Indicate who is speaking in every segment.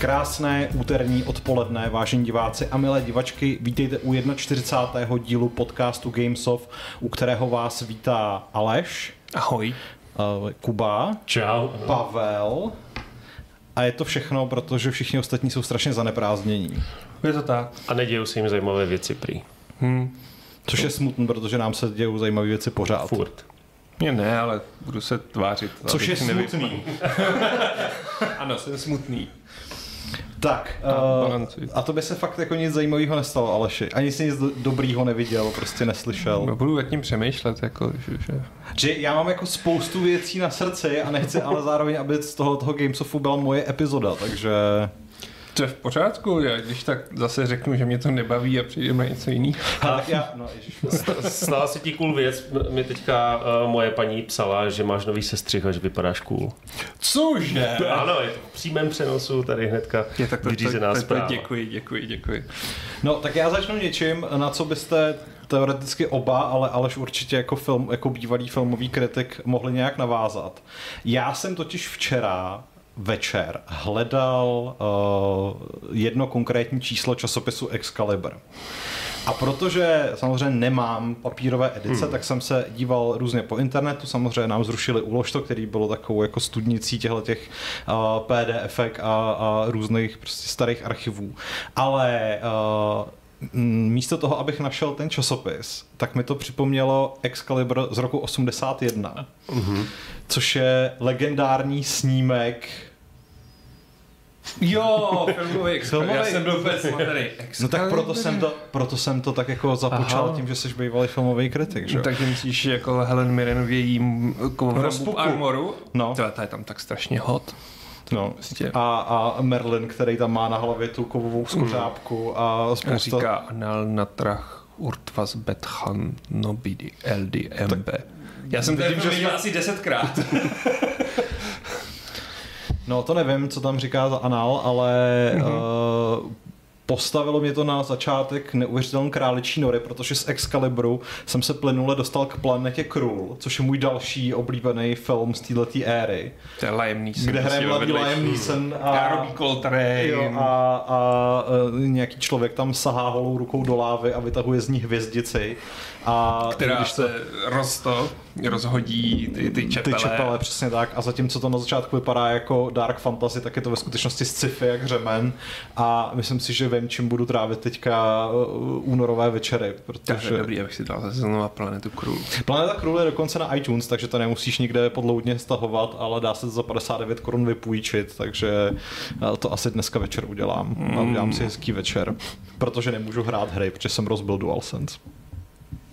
Speaker 1: Krásné úterní odpoledne, vážení diváci a milé divačky, vítejte u 41. dílu podcastu Gamesoft, u kterého vás vítá Aleš.
Speaker 2: Ahoj.
Speaker 1: Uh, Kuba.
Speaker 3: Čau.
Speaker 1: Pavel. A je to všechno, protože všichni ostatní jsou strašně zaneprázdnění.
Speaker 2: Je to tak.
Speaker 3: A nedějou se jim zajímavé věci prý.
Speaker 2: Hmm.
Speaker 1: Což je smutné, protože nám se dějou zajímavé věci pořád.
Speaker 3: Furt.
Speaker 2: Mně ne, ale budu se tvářit.
Speaker 1: Což je smutný.
Speaker 2: ano, jsem smutný.
Speaker 1: Tak,
Speaker 2: A
Speaker 1: uh, a to by se fakt jako nic zajímavého nestalo, Aleši. Ani si nic do- dobrýho neviděl, prostě neslyšel.
Speaker 2: No, budu nad tím přemýšlet, jako, že, že...
Speaker 1: Že já mám jako spoustu věcí na srdci a nechci ale zároveň, aby z toho, toho Gamesofu byla moje epizoda, takže...
Speaker 2: To je v pořádku, já když tak zase řeknu, že mě to nebaví a přijdeme na něco jiného.
Speaker 1: Tak já, no, ježiš,
Speaker 3: Stala se ti cool věc. Mi teďka uh, moje paní psala, že máš nový sestřih a že vypadáš cool.
Speaker 2: Cože?
Speaker 3: Ano, je to v přímém přenosu tady hnedka
Speaker 2: Je, tak to, to,
Speaker 3: vyřízená
Speaker 2: to, to,
Speaker 3: zpráva.
Speaker 2: děkuji, děkuji, děkuji.
Speaker 1: No, tak já začnu něčím, na co byste teoreticky oba, ale Aleš určitě jako, film, jako bývalý filmový kritik mohli nějak navázat. Já jsem totiž včera večer hledal uh, jedno konkrétní číslo časopisu Excalibur. A protože samozřejmě nemám papírové edice, hmm. tak jsem se díval různě po internetu. Samozřejmě nám zrušili úložto, který bylo takovou jako studnicí těchto těch uh, PDFek a, a různých prostě starých archivů. Ale uh, místo toho, abych našel ten časopis, tak mi to připomnělo Excalibur z roku 81,
Speaker 3: Mhm.
Speaker 1: což je legendární snímek
Speaker 2: Jo, filmový
Speaker 1: Filmový.
Speaker 2: Já jsem byl vůbec.
Speaker 1: No tak proto jsem to, proto jsem to tak jako započal
Speaker 2: Aha.
Speaker 1: tím, že jsi bývalý filmový kritik, že?
Speaker 2: No, takže myslíš jako Helen Mirren v jejím kovovém
Speaker 1: Rozpuku.
Speaker 2: armoru?
Speaker 1: No.
Speaker 2: To, to je tam tak strašně hot.
Speaker 1: No.
Speaker 2: Prostě.
Speaker 1: A, a Merlin, který tam má na hlavě tu kovovou skořápku a
Speaker 2: A
Speaker 1: spousta...
Speaker 2: říká Anal natrach urtvas betchan nobidi LDMB. Já jsem
Speaker 1: že
Speaker 2: viděl asi desetkrát.
Speaker 1: No to nevím, co tam říká za anal, ale mm-hmm. uh, postavilo mě to na začátek neuvěřitelné králičí nory, protože z Excaliburu jsem se plynule dostal k planetě Krul, což je můj další oblíbený film z této éry,
Speaker 2: To je Liam Neeson.
Speaker 1: kde hraje mladý. Liam Neeson a,
Speaker 2: A Robbie Coltrane.
Speaker 1: jo, a, a uh, nějaký člověk tam sahá holou rukou do lávy a vytahuje z ní hvězdici. A
Speaker 2: která
Speaker 1: když to,
Speaker 2: se rozto, rozhodí ty, ty čepele.
Speaker 1: ty čepele, přesně tak. A zatímco to na začátku vypadá jako dark fantasy, tak je to ve skutečnosti sci-fi jak řemen. A myslím si, že vím, čím budu trávit teďka uh, únorové večery.
Speaker 2: Takže
Speaker 1: Protože
Speaker 2: dobrý, abych si dal zase znova Planetu Krul.
Speaker 1: Planeta Krul je dokonce na iTunes, takže to nemusíš nikde podloudně stahovat, ale dá se to za 59 korun vypůjčit, takže uh, to asi dneska večer udělám. A udělám si hezký večer, protože nemůžu hrát hry, protože jsem rozbil DualSense.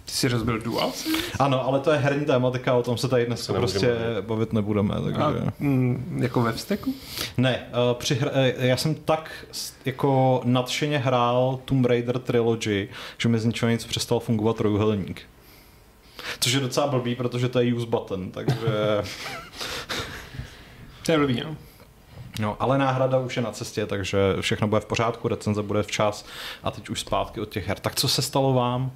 Speaker 2: Ty jsi rozbil DualSense?
Speaker 1: Ano, ale to je herní tématika, o tom se tady dneska prostě
Speaker 3: bavit.
Speaker 1: bavit nebudeme. Takže...
Speaker 2: A, mm, jako ve vzteku?
Speaker 1: Ne, uh, při hra, eh, já jsem tak jako nadšeně hrál Tomb Raider Trilogy, že mi z ničeho nic přestal fungovat trojuhelník. Což je docela blbý, protože to je use button, takže...
Speaker 2: To je blbý, no.
Speaker 1: No, ale náhrada už je na cestě, takže všechno bude v pořádku, recenze bude včas a teď už zpátky od těch her. Tak co se stalo vám?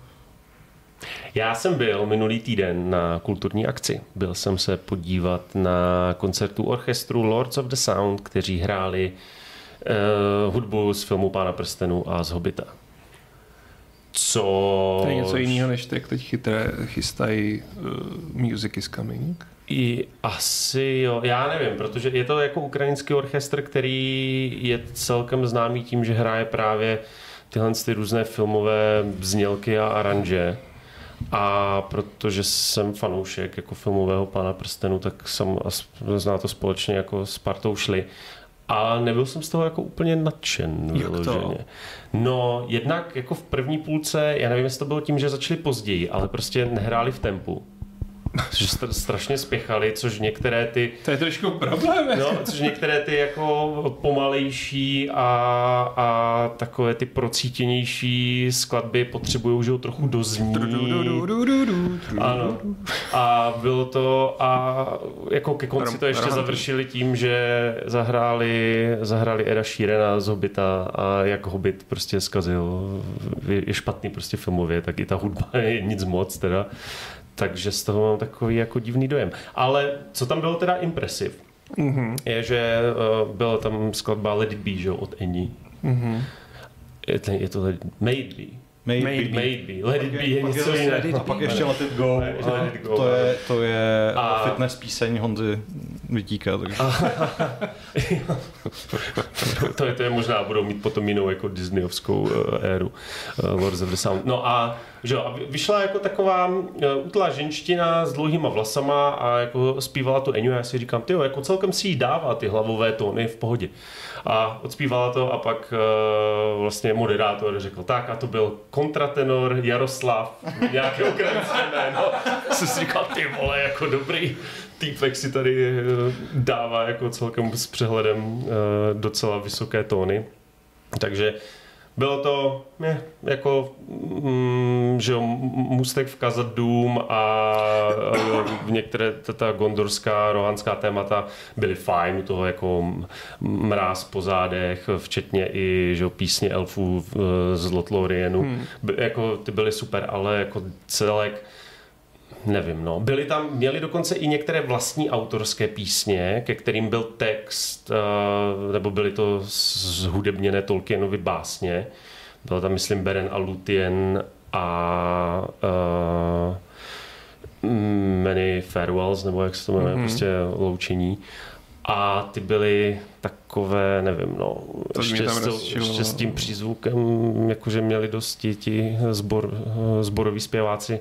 Speaker 3: Já jsem byl minulý týden na kulturní akci. Byl jsem se podívat na koncertu orchestru Lords of the Sound, kteří hráli uh, hudbu z filmu Pána prstenu a z Hobita. Co...
Speaker 2: To je něco jiného, než jak teď chytré chystají uh, Music is Coming.
Speaker 3: I asi jo, já nevím, protože je to jako ukrajinský orchestr, který je celkem známý tím, že hraje právě tyhle ty různé filmové znělky a aranže. A protože jsem fanoušek jako filmového pána prstenu, tak jsem zná to společně jako s partou šli. A nebyl jsem z toho jako úplně nadšen.
Speaker 2: Jak to?
Speaker 3: No, jednak jako v první půlce, já nevím, jestli to bylo tím, že začali později, ale prostě nehráli v tempu. Že str- strašně spěchali, což některé ty
Speaker 2: To je trošku problém.
Speaker 3: No, což některé ty jako pomalejší a, a takové ty procítěnější skladby potřebují, že ho trochu dozní. Ano. A bylo to a jako ke konci to ještě završili tím, že zahráli, zahráli Eda Sheerana z Hobita a jak Hobbit prostě zkazil, je, je špatný prostě filmově, tak i ta hudba je nic moc teda. Takže z toho mám takový jako divný dojem. Ale co tam bylo teda impresiv? mm-hmm. je, že uh, byla tam skladba Let It Be, že, od Eni. Mm-hmm. Je, to, je to Be.
Speaker 1: Maybe.
Speaker 3: Maybe. Maybe. Let it be je něco
Speaker 1: jiného. A pak ještě Let it go. Let it go. To je, to je a... fitness píseň Honzy Vytíka. Takže.
Speaker 3: to, je, to je možná, budou mít potom jinou jako Disneyovskou uh, éru uh, Lords of the Sound. No a, že a vyšla jako taková uh, utlá ženština s dlouhýma vlasama a jako zpívala tu Eniu a já si říkám, ty jako celkem si jí dává ty hlavové tóny v pohodě a odspívala to a pak uh, vlastně moderátor řekl, tak a to byl kontratenor Jaroslav, nějaké ukrajinské jméno. Jsem si říkal, ty vole, jako dobrý týpek si tady uh, dává jako celkem s přehledem uh, docela vysoké tóny. Takže bylo to je, jako mm, že jo, můstek v Kazadům a, a některé ta gondorská, rohanská témata byly fajn, u toho jako mráz po zádech, včetně i že jo, písně elfů z Lotlorienu. Hmm. By, jako ty byly super, ale jako celek nevím, no. Byly tam, měli dokonce i některé vlastní autorské písně, ke kterým byl text, uh, nebo byly to zhudebněné Tolkienovy básně. Byl tam, myslím, Beren a Lutien a uh, Many Farewells, nebo jak se to jmenuje, mm-hmm. prostě loučení. A ty byly takové, nevím, no, to ještě, s, ještě s tím přízvukem, jakože měli dosti ti zbor, zboroví zpěváci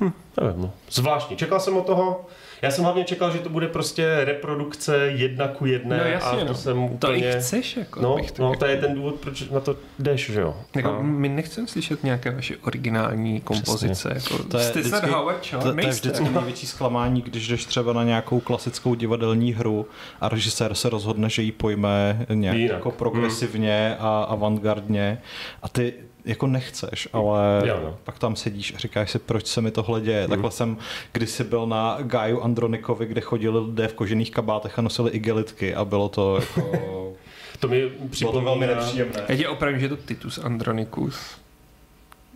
Speaker 3: Hm, nevím, no. Zvláštní. Čekal jsem od toho, já jsem hlavně čekal, že to bude prostě reprodukce jedna ku jedné
Speaker 2: no, jasně,
Speaker 3: a to
Speaker 2: no.
Speaker 3: jsem úplně...
Speaker 2: To i chceš, jako.
Speaker 3: No,
Speaker 2: to
Speaker 3: no jako... to je ten důvod, proč na to jdeš, že jo.
Speaker 2: Jako, a... My nechceme slyšet nějaké vaše originální kompozice. Jako,
Speaker 1: to je vždycky, Howard, to, to je vždycky největší zklamání, když jdeš třeba na nějakou klasickou divadelní hru a režisér se rozhodne, že ji pojme nějak Jinak. jako progresivně hmm. a avantgardně a ty jako nechceš, ale jo, no. pak tam sedíš a říkáš si, proč se mi tohle děje. Hmm. Takhle jsem kdysi byl na Gaju Andronikovi, kde chodili lidé v kožených kabátech a nosili igelitky a bylo to jako...
Speaker 3: to mi
Speaker 1: bylo to velmi nepříjemné.
Speaker 2: Já tě opravím, že je to Titus Andronicus.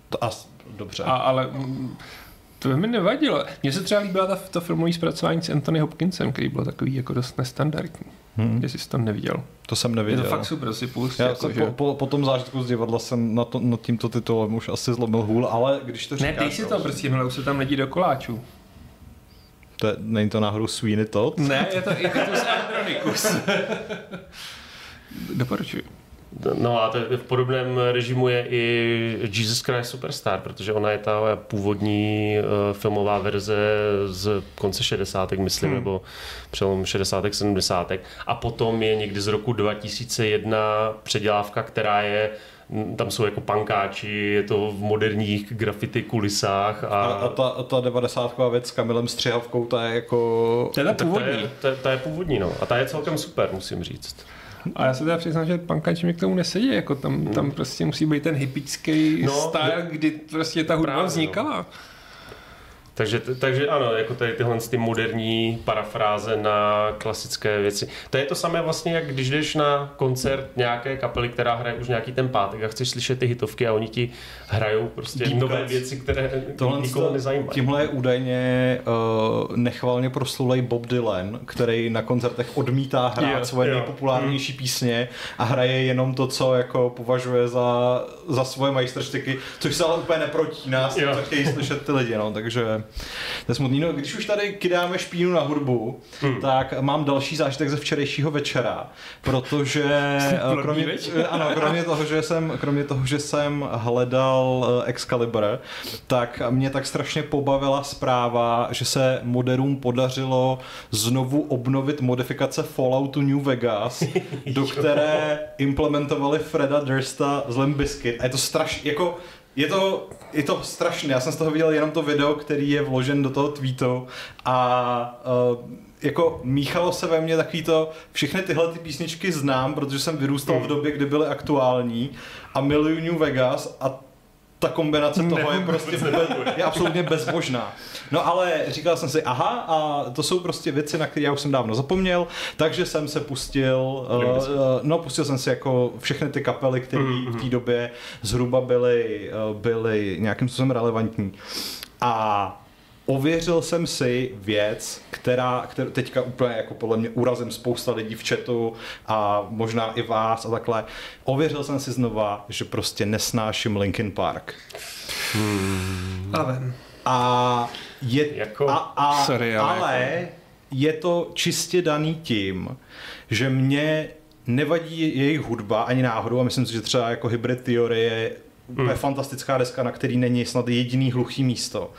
Speaker 1: To as, dobře.
Speaker 2: A, ale to mi nevadilo. Mně se třeba líbila ta, to filmové zpracování s Anthony Hopkinsem, který byl takový jako dost nestandardní. Hmm. Jestli jsi to neviděl.
Speaker 1: To jsem neviděl.
Speaker 2: Je to fakt super si pust.
Speaker 1: Já jako, po, po, po, tom zážitku z divadla jsem na to, nad tímto titulem už asi zlomil hůl, ale když to říkáš...
Speaker 2: Ne, dej si to prostě, už se tam lidi do koláčů.
Speaker 1: To je, není to náhodou Sweeney Todd?
Speaker 2: Ne, je to Ictus Andronicus. Doporučuji.
Speaker 3: No a to v podobném režimu je i Jesus Christ Superstar, protože ona je ta původní uh, filmová verze z konce 60. myslím, hmm. nebo přelom 60. 70. A potom je někdy z roku 2001 předělávka, která je tam jsou jako pankáči, je to v moderních graffiti kulisách. A,
Speaker 1: a, a ta, a ta 90 věc s Kamilem Střihavkou, ta je jako...
Speaker 2: To je původní. Ta je,
Speaker 3: ta, ta je původní, no. A ta je celkem super, musím říct.
Speaker 2: A já se teda přiznám, že pankač mi k tomu nesedí, jako tam, tam prostě musí být ten hippický no, style, kdy prostě ta hudba no. vznikala. No.
Speaker 3: Takže, takže ano, jako tady tyhle ty moderní parafráze na klasické věci. To je to samé vlastně, jak když jdeš na koncert nějaké kapely, která hraje už nějaký ten pátek a chceš slyšet ty hitovky a oni ti hrajou prostě Deep nové cuts. věci, které Tohle nikoho nezajímají.
Speaker 1: Tímhle je údajně uh, nechvalně proslulej Bob Dylan, který na koncertech odmítá hrát yeah, svoje yeah. nejpopulárnější mm. písně a hraje jenom to, co jako považuje za, za svoje majstrštyky, což se ale úplně neprotíná s tím, co chtějí slyšet ty lidi, no, takže to je smutný. No, když už tady kydáme špínu na hudbu, hmm. tak mám další zážitek ze včerejšího večera, protože eh, kromě, eh, ano, kromě toho, že jsem, kromě toho, že jsem hledal eh, Excalibur, tak mě tak strašně pobavila zpráva, že se moderům podařilo znovu obnovit modifikace Falloutu New Vegas, do které implementovali Freda Dursta z Limp Bizkit. A je to strašně, jako je to, je to strašné, já jsem z toho viděl jenom to video, který je vložen do toho tweetu a uh, jako míchalo se ve mně takový to, všechny tyhle ty písničky znám, protože jsem vyrůstal v době, kdy byly aktuální a miluju New Vegas a ta kombinace toho je prostě bez, je absolutně bezbožná. No ale říkal jsem si, aha, a to jsou prostě věci, na které já už jsem dávno zapomněl, takže jsem se pustil, uh, no pustil jsem si jako všechny ty kapely, které mm-hmm. v té době zhruba byly, uh, byly nějakým způsobem relevantní. A ověřil jsem si věc, která, kterou teďka úplně jako podle mě urazím spousta lidí v chatu a možná i vás a takhle. Ověřil jsem si znova, že prostě nesnáším Linkin Park.
Speaker 2: Hmm. A vem.
Speaker 1: A je,
Speaker 3: Jako-
Speaker 1: a, a,
Speaker 2: Sorry, ale
Speaker 1: ale
Speaker 2: jako-
Speaker 1: je to čistě daný tím, že mě nevadí jejich hudba ani náhodou a myslím si, že třeba jako Hybrid Theory je úplně
Speaker 3: Hmm.
Speaker 1: fantastická deska, na který není snad jediný hluchý místo.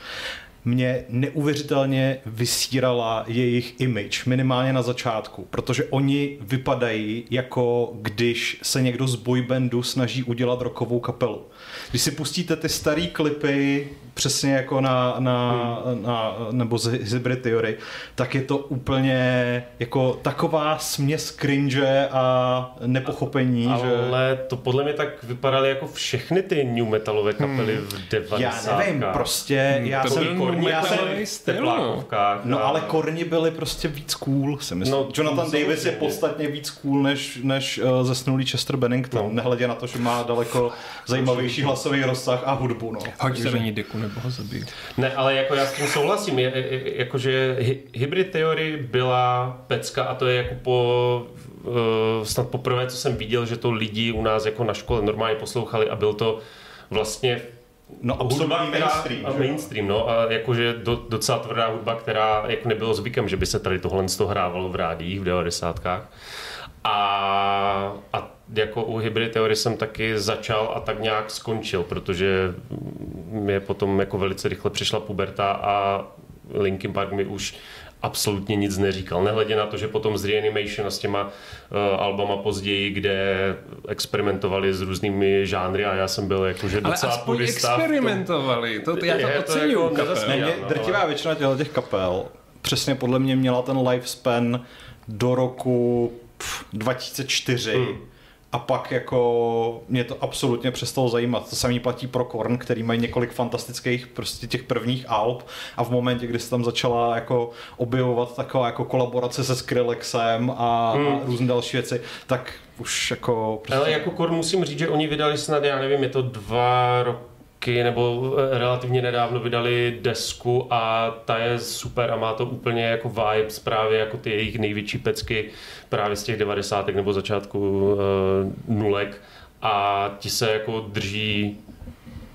Speaker 1: Mě neuvěřitelně vysírala jejich image, minimálně na začátku, protože oni vypadají jako když se někdo z boybandu snaží udělat rockovou kapelu. Když si pustíte ty staré klipy, přesně jako na, na,
Speaker 3: Hmm.
Speaker 1: na nebo z Hybrid Theory, tak je to úplně jako taková směs cringe a nepochopení, že...
Speaker 3: Ale to podle mě tak vypadaly jako všechny ty new metalové kapely v 90.
Speaker 1: Já nevím, prostě já
Speaker 2: to
Speaker 1: jsem,
Speaker 3: Korni
Speaker 1: já jsem,
Speaker 2: no.
Speaker 3: teplákovkách.
Speaker 1: No
Speaker 3: a-
Speaker 1: ale korni byli prostě víc cool, si myslím.
Speaker 3: No,
Speaker 1: Jonathan. Davis je podstatně víc cool než, než uh, zesnulý Chester Bennington,
Speaker 3: No.
Speaker 1: nehledě na to, že má daleko zajímavější hlasový rozsah a hudbu. No.
Speaker 2: Hoď se do ní nebo ho zabij.
Speaker 3: Ne, ale jako já s tím souhlasím, je, je, jakože hy, hybrid teorie byla pecka a to je jako po, uh, snad poprvé, co jsem viděl, že to lidi u nás jako na škole normálně poslouchali a byl to vlastně
Speaker 1: No absolutní
Speaker 3: hudba, která,
Speaker 1: mainstream.
Speaker 3: a mainstream, no, a jakože do, docela tvrdá hudba, která jako nebylo zvykem, že by se tady tohle z toho hrávalo v rádiích v 90. A, a jako u hybrid teorie jsem taky začal a tak nějak skončil, protože mě potom jako velice rychle přišla puberta a Linkin Park mi už absolutně nic neříkal. Nehledě na to, že potom z Reanimation a s těma uh, albama později, kde experimentovali s různými žánry a já jsem byl jakože
Speaker 2: Ale
Speaker 3: docela
Speaker 2: aspoň
Speaker 3: purista v tom-
Speaker 2: experimentovali, to, já
Speaker 3: Je
Speaker 2: to
Speaker 3: to
Speaker 2: oceňuju.
Speaker 3: jako
Speaker 2: kapel.
Speaker 3: no,
Speaker 1: drtivá většina těchto těch kapel přesně podle mě měla ten lifespan do roku pff, 2004
Speaker 3: Hmm.
Speaker 1: A pak jako mě to absolutně přestalo zajímat. To samý platí pro Korn, který mají několik fantastických prostě těch prvních alb a v momentě, kdy se tam začala jako objevovat taková jako kolaborace se Skrillexem a,
Speaker 3: Hmm.
Speaker 1: a různé další věci, tak už jako prostě...
Speaker 3: Ale jako Korn musím říct, že oni vydali snad, já nevím, je to dva roky nebo eh, relativně nedávno vydali desku a ta je super a má to úplně jako vibes právě jako ty jejich největší pecky právě z těch 90. nebo začátku uh, nulek a ti se jako drží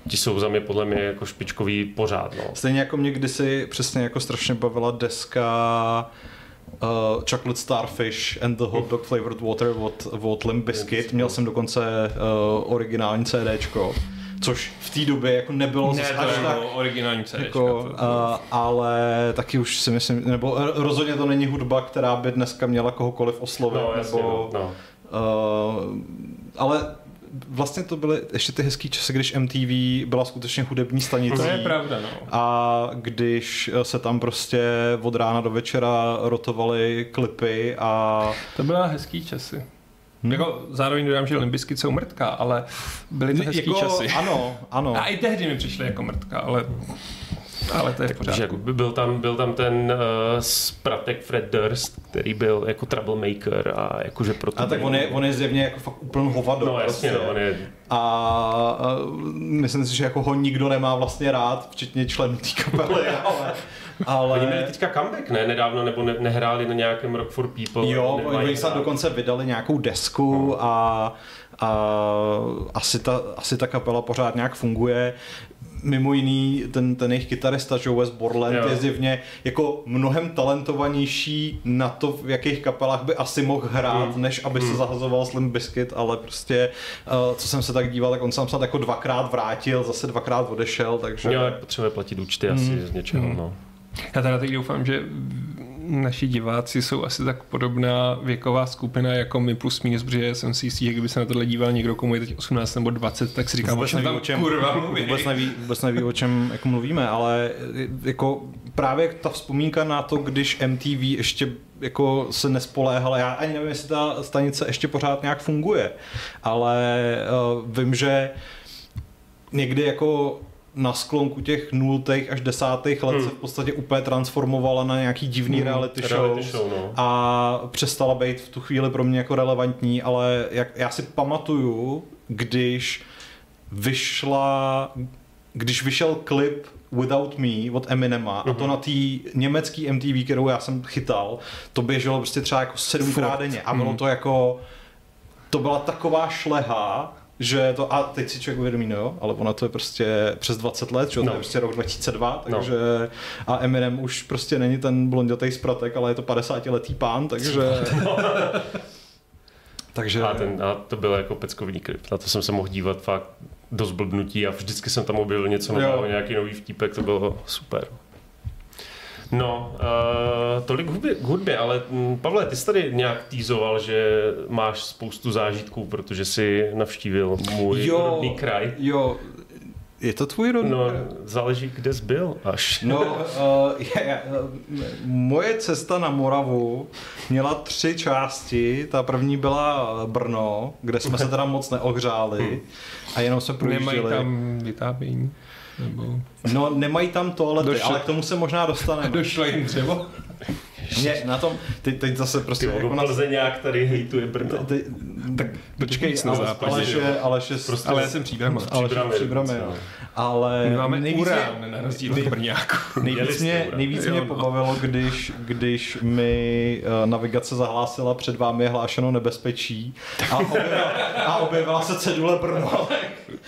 Speaker 3: ti jsou za mě podle mě jako špičkový pořád. No.
Speaker 1: Stejně jako mě kdysi přesně jako strašně bavila deska uh, Chocolate Starfish and the Hot Dog Flavored Water od, od Limp Bizkit. Měl jsem dokonce uh, originální CDčko, což v té době jako nebylo
Speaker 2: Ne,
Speaker 1: zas
Speaker 2: to
Speaker 1: až tak
Speaker 2: originální CD.
Speaker 1: jako, uh, ale taky už si myslím, nebo eh, rozhodně to není hudba, která by dneska měla kohokoliv oslovit,
Speaker 3: No, jasně,
Speaker 1: nebo,
Speaker 3: no.
Speaker 1: Uh, ale vlastně to byly ještě ty hezký časy, když MTV byla skutečně hudební stanicí.
Speaker 2: To je pravda, no.
Speaker 1: A když se tam prostě od rána do večera rotovaly klipy a
Speaker 2: To byla hezký časy. Hmm. Jako zároveň dodám, že Limbiskit jsou mrtká, ale byly to hezký
Speaker 1: jako,
Speaker 2: časy.
Speaker 1: Ano, ano.
Speaker 2: A i tehdy mi přišly jako mrtka, ale, ale to je
Speaker 3: jako by byl tam, byl tam ten uh, spratek Fred Durst, který byl jako troublemaker a jakože proto...
Speaker 1: A tak on je, on je zjevně jako fakt úplný hovado.
Speaker 3: No jasně,
Speaker 1: prostě.
Speaker 3: no, on je
Speaker 1: A, a myslím si, že jako ho nikdo nemá vlastně rád, včetně členů té kapely, ale... ale...
Speaker 3: Oni měli teďka comeback, ne? Nedávno, nebo ne, nehráli na nějakém Rock for People.
Speaker 1: Jo, oni snad
Speaker 3: hrát.
Speaker 1: dokonce vydali nějakou desku a, a asi, ta, asi ta kapela pořád nějak funguje. Mimo jiný, ten, ten jejich kytarista Joe West Borland
Speaker 3: Jo.
Speaker 1: je zjevně jako mnohem talentovanější na to, v jakých kapelách by asi mohl hrát,
Speaker 3: Hmm.
Speaker 1: než aby se zahazoval Slim Biscuit, ale prostě, uh, co jsem se tak díval, tak on se tam snad jako dvakrát vrátil, zase dvakrát odešel, takže...
Speaker 3: Jo, potřebuje platit účty asi z něčeho, no.
Speaker 2: Já teda teď doufám, že naši diváci jsou asi tak podobná věková skupina jako my plus minus, protože jsem si jistý, že kdyby se na tohle díval někdo, komu je teď 18 nebo 20, tak si říkám,
Speaker 1: vůbec neví,
Speaker 2: tam
Speaker 1: o čem,
Speaker 2: kurva mluví.
Speaker 1: vůbec, neví, vůbec neví, o čem jako mluvíme, ale jako právě ta vzpomínka na to, když MTV ještě jako se nespoléhala, já ani nevím, jestli ta stanice ještě pořád nějak funguje, ale uh, vím, že někdy jako na sklonku těch nultých až desátých let
Speaker 3: Hmm.
Speaker 1: se v podstatě úplně transformovala na nějaký divný
Speaker 2: Hmm,
Speaker 1: reality,
Speaker 3: Reality
Speaker 1: shows
Speaker 3: show, no.
Speaker 1: a přestala být v tu chvíli pro mě jako relevantní, ale jak, já si pamatuju, když vyšla když vyšel klip Without Me od Eminema a to na té německý MTV, kterou já jsem chytal, to běželo prostě třeba jako sedmkrát denně a bylo to jako, to byla taková šleha, že to, a teď si člověk uvědomí, no jo, ale ona to je prostě přes 20 let, že jo, to
Speaker 3: No.
Speaker 1: je prostě rok 2002,
Speaker 3: No.
Speaker 1: takže a Eminem už prostě není ten blondětej zpratek, ale je to 50 letý pán, takže takže
Speaker 3: A, ten, a to byl jako peckovní klip. Na to jsem se mohl dívat fakt do zblbnutí a vždycky jsem tam objevil něco nového, nějaký nový vtípek, to bylo super. No, uh, tolik k hudbě, k hudbě, ale hm, Pavle, ty jsi tady nějak týzoval, že máš spoustu zážitků, protože jsi navštívil můj
Speaker 1: Jo.
Speaker 3: rodný kraj.
Speaker 1: jo, je to tvůj rodný?
Speaker 3: No, záleží, kde jsi byl až.
Speaker 1: No, uh, je, je, uh, moje cesta na Moravu měla tři části. Ta první byla Brno, kde jsme se teda moc neohřáli a jenom se
Speaker 2: Nemají
Speaker 1: projížděli.
Speaker 2: tam vytápění. Nebo...
Speaker 1: No, nemají tam toalety,
Speaker 2: Došlo-
Speaker 1: ale k tomu se možná dostaneme.
Speaker 2: Došlo jim třeba?
Speaker 1: Mě, na tom, teď, teď zase
Speaker 3: Ty
Speaker 1: prostě...
Speaker 3: jako
Speaker 1: jako na,
Speaker 3: Plzeňák tady hejtuje Brno.
Speaker 1: ty, tak počkej,
Speaker 2: na
Speaker 1: ale,
Speaker 2: západě,
Speaker 1: Aleš, je, Aleš je,
Speaker 3: Prostě
Speaker 2: Ale já jsem příbrama.
Speaker 1: Aleš je jo. Ale
Speaker 2: My máme
Speaker 1: nejvíc
Speaker 2: urán na rozdíl od Brňáku.
Speaker 1: Nejvíc mě, nejvíc mě
Speaker 2: no.
Speaker 1: pobavilo, když, když mi uh, navigace zahlásila, před vámi je hlášeno nebezpečí a objevila, a objevila se cedule Brno.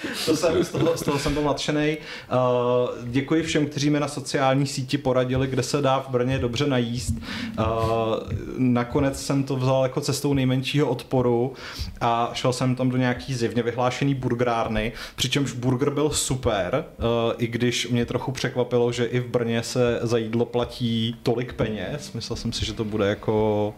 Speaker 1: to jsem, z, toho, z toho jsem byl nadšený. Uh, děkuji všem, kteří mi na sociální síti poradili, kde se dá v Brně dobře najíst. Uh, nakonec jsem to vzal jako cestou nejmenšího odporu a šel jsem tam do nějaký zjevně vyhlášený burgerárny, přičemž burger byl super, uh, i když mě trochu překvapilo, že i v Brně se za jídlo platí tolik peněz. Myslel jsem si, že to bude jako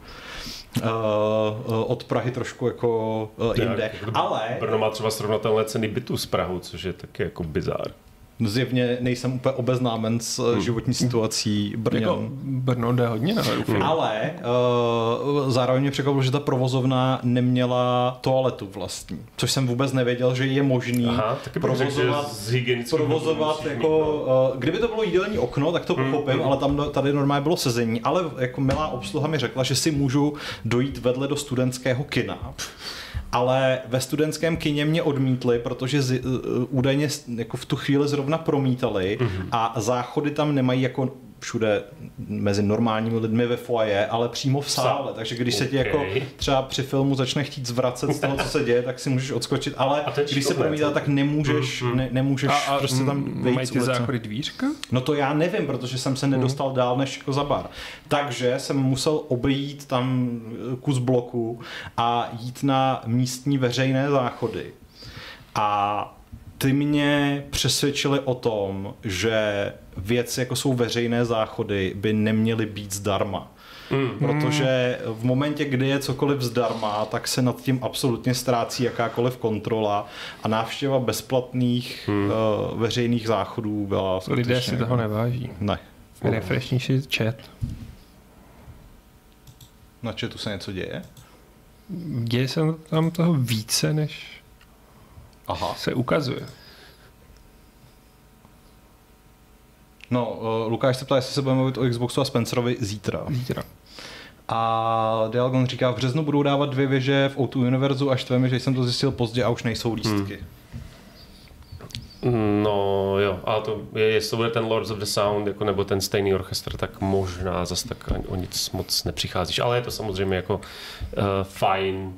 Speaker 1: uh, od Prahy trošku jako uh, jinde.
Speaker 3: Jak-
Speaker 1: Ale
Speaker 3: Brno má třeba srovnatelné ceny bytu s Prahou, což je taky jako bizár.
Speaker 1: Zjevně nejsem úplně obeznámen s hmm. životní situací Brňan.
Speaker 2: Jako Brno jde hodně nahoru.
Speaker 3: Hmm.
Speaker 1: Ale uh, zároveň mě překvapilo, že ta provozovna neměla toaletu vlastní, což jsem vůbec nevěděl, že je možný
Speaker 3: Aha, taky bych řekl, že
Speaker 1: provozovat,
Speaker 3: z hygienických
Speaker 1: provozovat jako, uh, kdyby to bylo jídelní okno, tak to pochopím, ale tam tady normálně bylo sezení, ale jako milá obsluha mi řekla, že si můžu dojít vedle do studentského kina. Ale ve studentském kině mě odmítli, protože z, uh, údajně jako v tu chvíli zrovna promítali
Speaker 3: Mhm.
Speaker 1: a záchody tam nemají jako všude mezi normálními lidmi ve foaje, ale přímo v sále. Takže když se ti jako třeba při filmu začne chtít zvracet z toho, co se děje, tak si můžeš odskočit, ale když se promítá, tak nemůžeš, ne, nemůžeš
Speaker 2: A, a
Speaker 1: prostě tam
Speaker 2: mm,
Speaker 1: vejít
Speaker 2: mají
Speaker 1: z
Speaker 2: ty záchody dvířka?
Speaker 1: No to já nevím, protože jsem se nedostal dál než jako za bar. Takže jsem musel obejít tam kus bloku a jít na místní veřejné záchody. A ty mě přesvědčili o tom, že věci, jako jsou veřejné záchody, by neměly být zdarma.
Speaker 3: Mm.
Speaker 1: Protože v momentě, kdy je cokoliv zdarma, tak se nad tím absolutně ztrácí jakákoliv kontrola a návštěva bezplatných
Speaker 3: Hmm.
Speaker 1: uh, veřejných záchodů byla
Speaker 2: Lidé
Speaker 1: skutečně-
Speaker 2: si toho neváží.
Speaker 1: Ne.
Speaker 2: Refreshní si chat.
Speaker 1: Na chatu se něco děje?
Speaker 2: Děje se tam toho více, než
Speaker 1: Aha.
Speaker 2: se ukazuje.
Speaker 1: No, uh, Lukáš se ptá, jestli se budeme mluvit o Xboxu a Spencerovi zítra.
Speaker 2: Zítra.
Speaker 1: A Dialgon říká, v březnu budou dávat dvě věže v O2 Univerzu a štveme, že jsem to zjistil pozdě a už nejsou lístky. Hmm.
Speaker 3: No jo, ale to je, jestli to bude ten Lords of the Sound jako, nebo ten stejný orchestr, tak možná zase tak o nic moc nepřicházíš. Ale je to samozřejmě jako uh, fajn,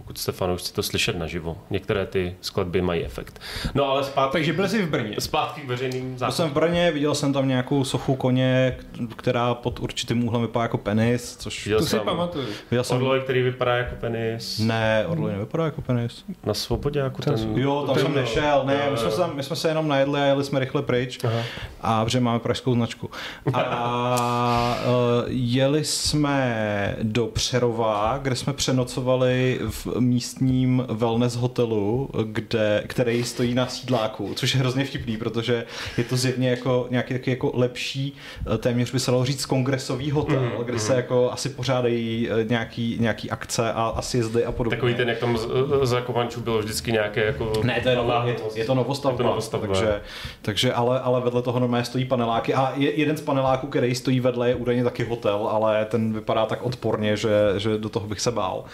Speaker 3: pokud jste fanoušci to slyšet naživo. Některé ty skladby mají efekt. No ale zpátky,
Speaker 2: Takže byl jsi v Brně.
Speaker 3: zpátky k veřejným
Speaker 1: Byl
Speaker 3: záchodům.
Speaker 1: jsem v Brně, viděl jsem tam nějakou sochu koně, která pod určitým úhlem vypadá jako penis, což
Speaker 3: Viděl
Speaker 2: To si
Speaker 3: jsem
Speaker 2: pamatuju.
Speaker 1: viděl jsem...
Speaker 3: Orloj, který vypadá jako penis.
Speaker 1: Ne, Orloj nevypadá jako penis.
Speaker 3: Na svobodě, jako
Speaker 2: Ten-
Speaker 3: ten...
Speaker 1: Jo, tam
Speaker 3: ten,
Speaker 1: jsem nešel, ne, my jsme, se, tam- my jsme se jenom najedli a jeli jsme rychle pryč,
Speaker 3: Aha.
Speaker 1: a protože máme pražskou značku. A uh, jeli jsme do Přerova, kde jsme přenocovali v místním wellness hotelu, kde, který stojí na sídláku, což je hrozně vtipný, protože je to zjevně jako nějaký taky jako lepší, eh, téměř by se dalo říct kongresový hotel,
Speaker 3: Mhm,
Speaker 1: kde se jako asi pořádají eh, nějaký, nějaký akce a, a sjezdy a podobně.
Speaker 3: Takový ten, jak tam z- za Kovančů bylo vždycky nějaké jako...
Speaker 1: Ne, to je, novo, je, je to novostavba,
Speaker 3: Je to novostavba.
Speaker 1: takže, takže ale, ale vedle toho normálně stojí paneláky a je, jeden z paneláků, který stojí vedle, je údajně taky hotel, ale ten vypadá tak odporně, že, že do toho bych se bál.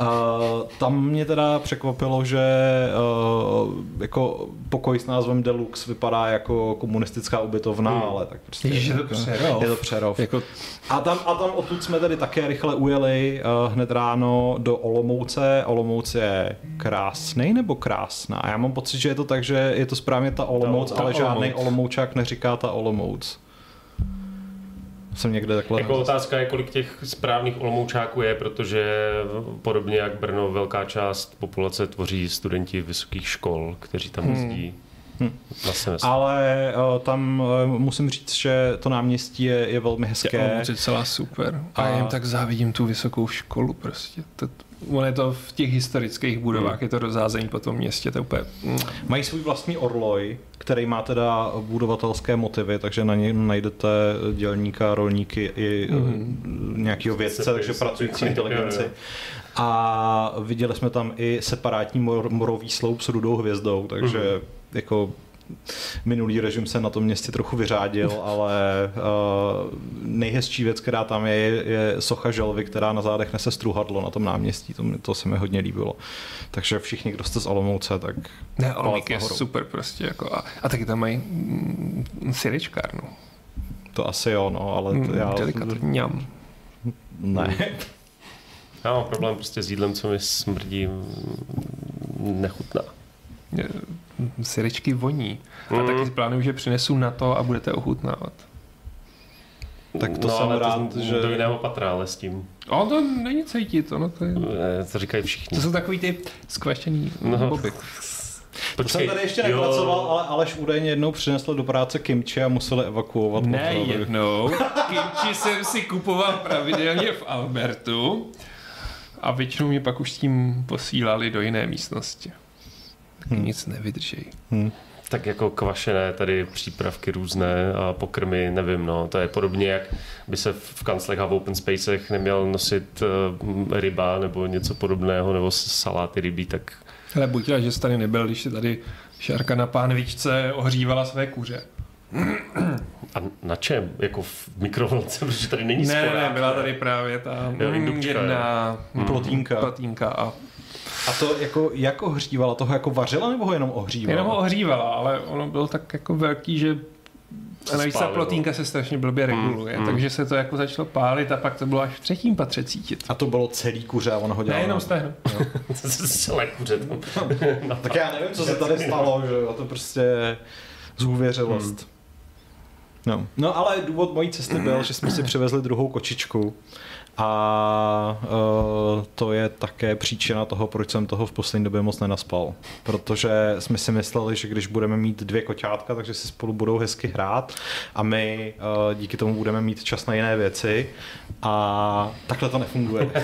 Speaker 1: Uh, tam mě teda překvapilo, že uh, jako pokoj s názvem Deluxe vypadá jako komunistická ubytovna, hmm. ale tak prostě
Speaker 2: Ježiš, je to přerov.
Speaker 1: Je to přerov.
Speaker 2: Jako,
Speaker 1: A tam, a tam odtud jsme tedy také rychle ujeli uh, hned ráno do Olomouce. Olomouc je krásný nebo krásná? Já mám pocit, že je to tak, že je to správně ta Olomouc,
Speaker 3: Ta- ta
Speaker 1: ale žádný
Speaker 3: Olomouc.
Speaker 1: Olomoučák neříká ta Olomouc. Jsem někde takhle...
Speaker 3: Jako otázka je, kolik těch správných Olomoučáků je, protože podobně jak Brno, velká část populace tvoří studenti vysokých škol, kteří tam jezdí
Speaker 1: Hmm.
Speaker 3: semestr.
Speaker 1: Ale uh, tam uh, musím říct, že to náměstí je, je velmi hezké.
Speaker 2: Je celá super. A,
Speaker 1: A-
Speaker 2: já jim tak závidím tu vysokou školu prostě. To, ono je to v těch historických budovách,
Speaker 3: Hmm.
Speaker 2: je to rozházení po tom městě, to je úplně... Mm.
Speaker 1: Mají svůj vlastní orloj, který má teda budovatelské motivy, takže na něm najdete dělníka, rolníky i mm. nějakého vědce,
Speaker 3: Sepy,
Speaker 1: takže
Speaker 3: sepy.
Speaker 1: pracující
Speaker 3: Jo,
Speaker 1: inteligenci. A viděli jsme tam i separátní mor- morový sloup s rudou hvězdou, takže
Speaker 3: Mhm.
Speaker 1: jako minulý režim se na tom městě trochu vyřádil, ale uh, nejhezčí věc, která tam je, je socha želvy, která na zádech nese struhadlo na tom náměstí. To, to se mi hodně líbilo. Takže všichni, kdo jste z Olomouce, tak
Speaker 2: Ne, Olomík je
Speaker 1: nahoru.
Speaker 2: super prostě. Jako, a, a taky tam mají mm, syričkárnu.
Speaker 1: to asi jo, no, ale to
Speaker 2: Mm,
Speaker 1: já...
Speaker 2: Delikatňam.
Speaker 1: Ne.
Speaker 3: Já mám problém prostě s jídlem, co mi smrdí nechutná.
Speaker 2: Je- Syričky voní. A
Speaker 3: Mm.
Speaker 2: taky plánuju, že přinesu na to a budete ochutnávat.
Speaker 1: Tak to
Speaker 3: no,
Speaker 1: jsem
Speaker 3: ale
Speaker 1: rád,
Speaker 3: to,
Speaker 1: že-
Speaker 3: Do jiného patra, ale s tím.
Speaker 2: Ale to není cítit, ono to je...
Speaker 3: Eh, To říkají všichni.
Speaker 2: To jsou takový ty skvašený
Speaker 3: No.
Speaker 2: boby.
Speaker 1: To jsem tady ještě nepracoval, ale Aleš údajně jednou přinesl do práce kimči a museli evakuovat.
Speaker 2: Ne
Speaker 1: potravu.
Speaker 2: jednou. Kimči jsem si kupoval pravidelně v Albertu a většinou mě pak už s tím posílali do jiné místnosti. Taky
Speaker 1: Hmm.
Speaker 2: nic nevydržej.
Speaker 1: Hm.
Speaker 3: Tak jako kvašené tady přípravky různé a pokrmy, nevím, no. To je podobně, jak by se v kanclech a v open spacech neměl nosit uh, ryba nebo něco podobného, nebo saláty rybí, tak
Speaker 2: Ale buď rád, že jsi tady nebyl, když si tady Šárka na pánvičce ohřívala své kuře.
Speaker 3: a na čem? Jako v mikrovlnce, protože tady není
Speaker 2: Ne, ne, byla tady právě ta
Speaker 3: Jo,
Speaker 2: mm,
Speaker 3: indukčka,
Speaker 2: jedna
Speaker 1: Plotínka.
Speaker 2: plotínka a
Speaker 1: A to jako, jak ohřívala? Toho jako vařila nebo ho jenom ohřívala?
Speaker 2: jenom ho ohřívala, ale ono bylo tak jako velký, že a navíc ta plotínka se strašně blbě reguluje,
Speaker 3: mm.
Speaker 2: takže se to jako začalo pálit a pak to bylo až v třetím patře cítit.
Speaker 1: A to bylo celý kuře a on ho dělal.
Speaker 2: Ne, jenom
Speaker 1: na-
Speaker 2: stehno.
Speaker 3: Celé kuře tam.
Speaker 1: Tak já nevím, co se tady stalo, že jo, to prostě zůvěřilost. No. no ale důvod mojí cesty byl, že jsme si přivezli druhou kočičku a uh, to je také příčina toho, proč jsem toho v poslední době moc nenaspal. Protože jsme si mysleli, že když budeme mít dvě koťátka, takže si spolu budou hezky hrát a my uh, díky tomu budeme mít čas na jiné věci a takhle to nefunguje.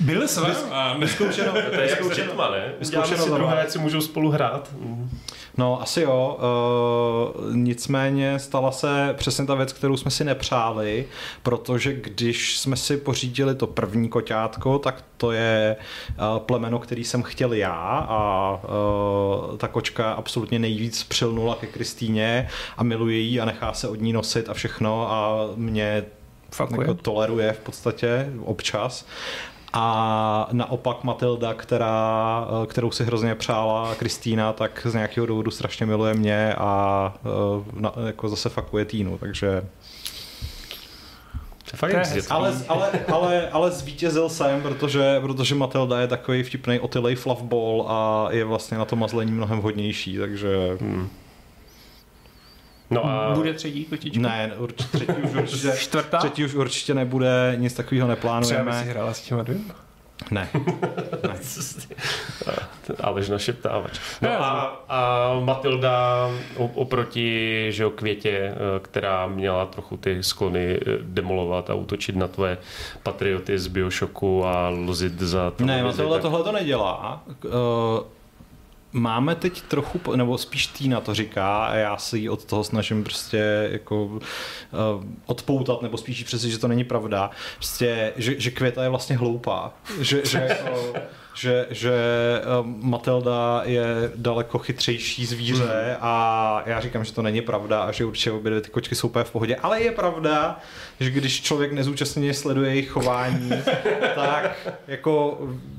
Speaker 2: Byl váma.
Speaker 1: Vyzkoušeno,
Speaker 3: To je jak s
Speaker 1: vyzkoušeno,
Speaker 3: dětma, ne?
Speaker 1: vyzkoušeno
Speaker 3: si druhé, si můžou spolu hrát. Mm.
Speaker 1: No, asi jo. Uh, nicméně stala se přesně ta věc, kterou jsme si nepřáli, protože když jsme si pořídili to první koťátko, tak to je uh, plemeno, který jsem chtěl já a uh, ta kočka absolutně nejvíc přilnula ke Kristýně a miluje ji a nechá se od ní nosit a všechno a mě
Speaker 2: Fakuje.
Speaker 1: jako toleruje v podstatě občas. A naopak Matilda, která, eh, kterou si hrozně přála Kristýna, tak z nějakého důvodu strašně miluje mě a eh, na, jako zase fakuje Týnu, takže...
Speaker 3: Fakt
Speaker 2: je.
Speaker 1: Ale, ale, ale, ale zvítězil jsem, protože, protože Matilda je takový vtipný otilej fluffball a je vlastně na to mazlení mnohem hodnější, takže...
Speaker 3: Hmm. No a
Speaker 2: Bude třetí kočička?
Speaker 1: Ne, určitě, třetí už určitě,
Speaker 2: Čtvrtá?
Speaker 1: třetí už určitě nebude, nic takového
Speaker 2: Třeba
Speaker 1: neplánujeme.
Speaker 2: si hrála s těma dvěma.
Speaker 1: Ne.
Speaker 3: Alež našeptávač. No
Speaker 2: Ne,
Speaker 3: a, a Matilda oproti že jo, Květě, eh, která měla trochu ty sklony eh, demolovat a útočit na tvoje patrioty z Bioshocku a lozit za
Speaker 1: Ne, Matilda
Speaker 3: tak-
Speaker 1: tohle to nedělá. Uh, máme teď trochu, nebo spíš Týna to říká a já si ji od toho snažím prostě jako uh, odpoutat, nebo spíš přesvědčit, že to není pravda. Prostě, že, že Květa je vlastně hloupá. Že, že, jako, že, že eh, Matilda je daleko chytřejší zvíře
Speaker 3: Hmm.
Speaker 1: a já říkám, že to není pravda a že určitě obě dvě ty kočky jsou úplně v pohodě, ale je pravda, že když člověk nezúčastněně sleduje jejich chování, tak jako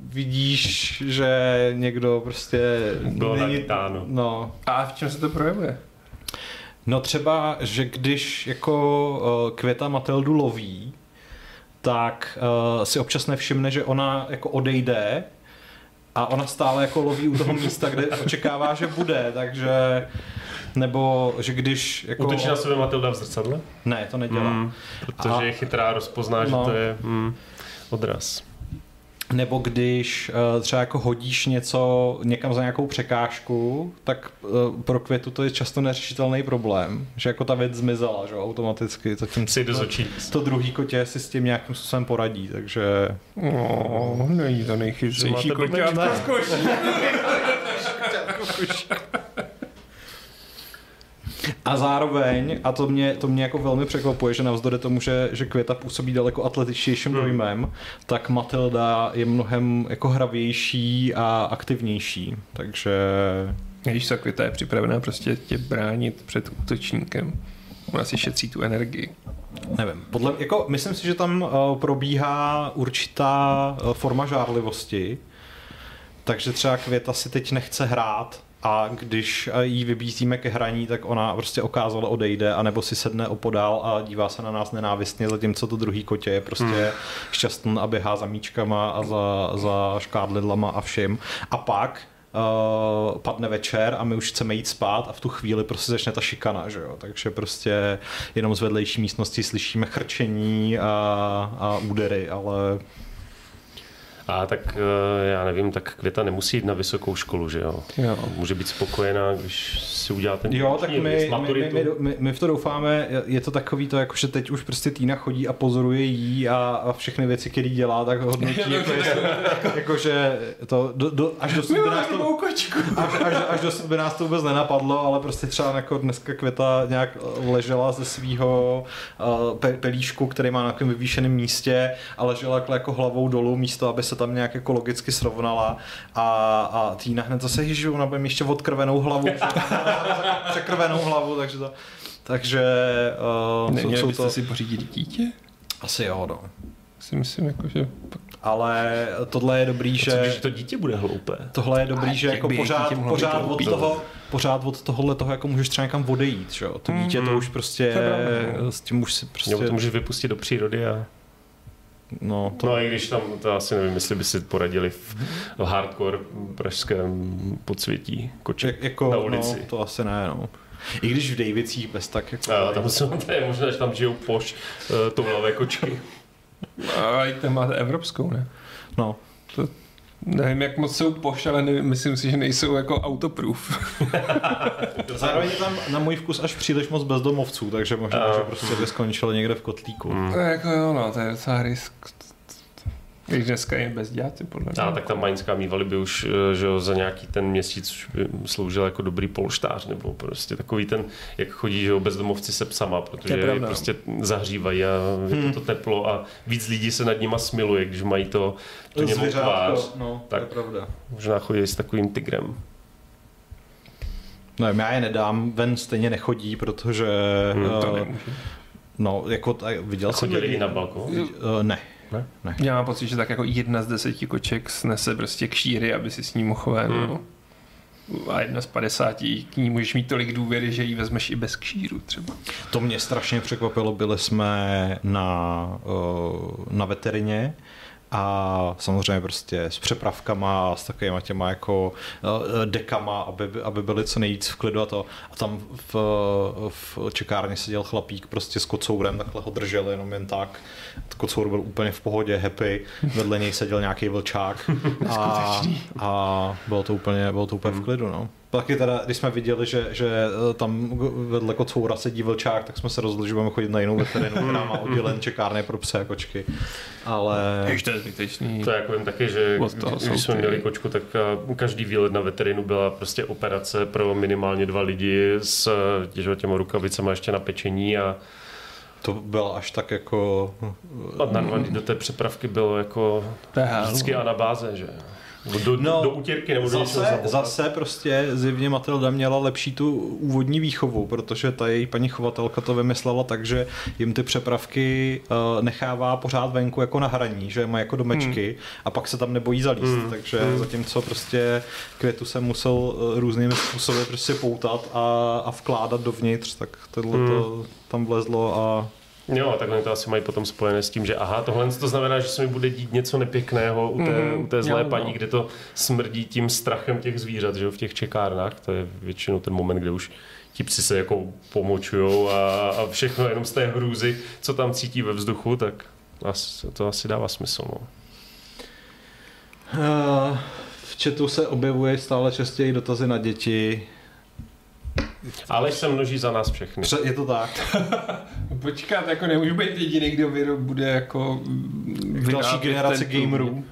Speaker 1: vidíš, že někdo prostě
Speaker 3: Bylo nachytáno.
Speaker 1: No,
Speaker 2: A v čem se to projevuje?
Speaker 1: No třeba, že když jako uh, Květa Matildu loví, tak uh, si občas nevšimne, že ona jako odejde a ona stále jako loví u toho místa, kde očekává, že bude, takže nebo že když jako...
Speaker 3: Útočí na sebe Matilda v zrcadle?
Speaker 1: Ne, to nedělá.
Speaker 3: Mm, protože
Speaker 1: A-
Speaker 3: je chytrá, rozpozná, že
Speaker 1: No.
Speaker 3: to je mm, odraz.
Speaker 1: Nebo když uh, třeba jako hodíš něco někam za nějakou překážku, tak uh, pro květu to je často neřešitelný problém, že jako ta věc zmizela, že jo, automaticky, zatímco
Speaker 3: Si jde z
Speaker 1: to,
Speaker 3: očí.
Speaker 1: to druhý kotě si s tím nějakým způsobem poradí, takže
Speaker 2: No, není to
Speaker 3: Že
Speaker 2: nejchytřejší
Speaker 3: máte
Speaker 2: koťátko
Speaker 1: blbečka.
Speaker 2: z koší.
Speaker 1: A zároveň, a to mě, to mě jako velmi překvapuje, že navzdory tomu, že, že Květa působí daleko atletičtějším
Speaker 3: Hmm.
Speaker 1: dojmem, tak Matilda je mnohem jako hravější a aktivnější. Takže
Speaker 2: Když ta květa je připravená prostě tě bránit před útočníkem. Ona si šetří tu energii.
Speaker 1: nevím, podle, jako, myslím si, že tam uh, probíhá určitá uh, forma žárlivosti, takže třeba Květa si teď nechce hrát a když eh, jí vybízíme ke hraní, tak ona prostě okázale odejde, anebo si sedne opodál a dívá se na nás nenávistně, zatímco to druhý kotě je prostě hmm. šťastný a běhá za míčkama a za, za škádlidlama a vším. A pak uh, padne večer a my už chceme jít spát a v tu chvíli prostě začne ta šikana, že jo? Takže prostě jenom z vedlejší místnosti slyšíme chrčení a, a údery, ale
Speaker 3: A tak eh, já nevím, tak Květa nemusí jít na vysokou školu, že jo?
Speaker 2: Jo.
Speaker 3: Může být spokojená, když si udělá ten
Speaker 1: Jo, tak my, my, my, my, my, v to doufáme, je to takový to, jako, že teď už prostě Týna chodí a pozoruje jí a, a všechny věci, které dělá, tak hodnotí, jako, jako, že to, do, do, až dosud by nás to, až, až, až by nás to vůbec nenapadlo, ale prostě třeba jako dneska Květa nějak ležela ze svého uh, pe, pelíšku, který má na takovém vyvýšeném místě a ležela jako hlavou dolů místo, aby se tam nějak jako logicky srovnala a, a Týna hned zase, ježiš, ona bude ještě odkrvenou hlavu, překrvenou hlavu, takže to, takže uh, jsou,
Speaker 2: Neměli
Speaker 1: jsou
Speaker 2: byste
Speaker 1: to,
Speaker 2: si pořídit dítě?
Speaker 1: asi jo, no.
Speaker 2: Si myslím, jako, že
Speaker 1: Ale tohle je dobrý,
Speaker 3: Co
Speaker 1: že...
Speaker 3: když to dítě bude hloupé?
Speaker 1: Tohle je dobrý,
Speaker 2: A
Speaker 1: že
Speaker 2: jak
Speaker 1: jako pořád, pořád od toho, pořád od tohohle toho jako můžeš třeba někam odejít, že jo? To dítě to
Speaker 3: Mhm.
Speaker 1: už prostě,
Speaker 2: To no.
Speaker 1: s tím už si prostě,
Speaker 3: Nebo to můžeš vypustit do přírody a...
Speaker 1: no, to,
Speaker 3: No i když tam, to asi nevím, jestli by si poradili v, v hardcore pražském podsvětí koček
Speaker 1: jak, jako,
Speaker 3: na
Speaker 1: no,
Speaker 3: ulici.
Speaker 1: to asi ne, no. I když v Davicích bez tak jako...
Speaker 3: A tam jsou, to je možná, že tam žijou poš uh, toulavé kočky.
Speaker 2: A i tam máte evropskou, ne?
Speaker 1: No,
Speaker 2: Nevím, jak moc jsou poš, ale nevím, myslím si, že nejsou jako autoproof.
Speaker 1: zároveň je tam na můj vkus až příliš moc bezdomovců, takže možná,
Speaker 3: A.
Speaker 1: že prostě by skončili někde v kotlíku.
Speaker 3: Mm.
Speaker 2: To je jako jo, no, to je docela risk. Když dneska je bezděláci, podle mě.
Speaker 3: A tak ta Mainská mývali by už, eh, že jo, za nějaký ten měsíc už by sloužil jako dobrý polštář, nebo prostě takový ten, jak chodí, že jo, bezdomovci se psama, protože
Speaker 2: To je
Speaker 3: je
Speaker 2: pravda.
Speaker 3: prostě zahřívají a je
Speaker 1: Hmm.
Speaker 3: to, to teplo a víc lidí se nad nima smiluje, když mají to, to němou tvář.
Speaker 1: no,
Speaker 3: Tak.
Speaker 1: to je pravda.
Speaker 3: Možná chodí s takovým tigrem.
Speaker 1: Nevím, já je nedám, ven stejně nechodí, protože...
Speaker 3: Hmm,
Speaker 2: To nemůže.
Speaker 1: no, jako, tak, viděl jsem
Speaker 3: Chodili i na balkon.
Speaker 1: Eh, ne.
Speaker 3: Ne?
Speaker 1: ne.
Speaker 2: Já mám pocit, že tak jako jedna z deseti koček snese prostě kšíry, aby si s ním mohl ven.
Speaker 3: Hmm.
Speaker 2: No. A jedna z padesáti k ní můžeš mít tolik důvěry, že ji vezmeš i bez kšíru třeba.
Speaker 1: To mě strašně překvapilo, byli jsme na, eh, na veterině a samozřejmě prostě s přepravkama a s takovýma těma jako eh, dekama, aby, aby byli co nejvíc v klidu a to. A tam v, v čekárně seděl chlapík prostě s kocourem, takhle ho držel jenom jen tak. Kocour byl úplně v pohodě, happy, vedle něj seděl nějaký vlčák a, a bylo to úplně, bylo to úplně v klidu, no. Taky teda, když jsme viděli, že, že eh, tam vedle kocoura sedí vlčák, tak jsme se rozhodli, že budeme chodit na jinou veterinu, která má oddělen čekárny pro pse a kočky. Ale...
Speaker 2: Jež to je zbytečný.
Speaker 3: To jako vím taky, že
Speaker 2: Od
Speaker 3: když jsme
Speaker 2: ty-
Speaker 3: měli kočku, tak a, každý výlet na veterinu byla prostě operace pro minimálně dva lidi s eh, těma rukavicama ještě na pečení a
Speaker 1: To bylo až tak jako...
Speaker 3: a narvaný do té přepravky bylo jako vždycky anabáze, že Do, no, do utěrky nebo do
Speaker 1: zase, zase prostě zjevně Matilda měla lepší tu úvodní výchovu, protože ta její paní chovatelka to vymyslela tak, že jim ty přepravky uh, nechává pořád venku jako na hraní, že má jako domečky hmm. a pak se tam nebojí zalíst, hmm. takže hmm. zatímco prostě květu se musel uh, různými způsoby prostě poutat a, a vkládat dovnitř, tak tohle hmm. to tam vlezlo a
Speaker 3: Jo, a takhle to asi mají potom spojené s tím, že aha, tohle to znamená, že se mi bude dít něco nepěkného u té, mm, u té zlé jo, paní, no. kde to smrdí tím strachem těch zvířat, že jo, v těch čekárnách. To je většinou ten moment, kde už ti psi se jako pomočujou a, a všechno jenom z té hrůzy, co tam cítí ve vzduchu, tak asi, to asi dává smysl. No.
Speaker 1: Uh, v chatu se objevuje stále častěji dotazy na děti,
Speaker 3: ale se množí za nás všechny.
Speaker 1: Je to tak.
Speaker 2: Počkat, jako nemůžu být jediný, kdo vyrob, bude jako
Speaker 1: další generace gamerů.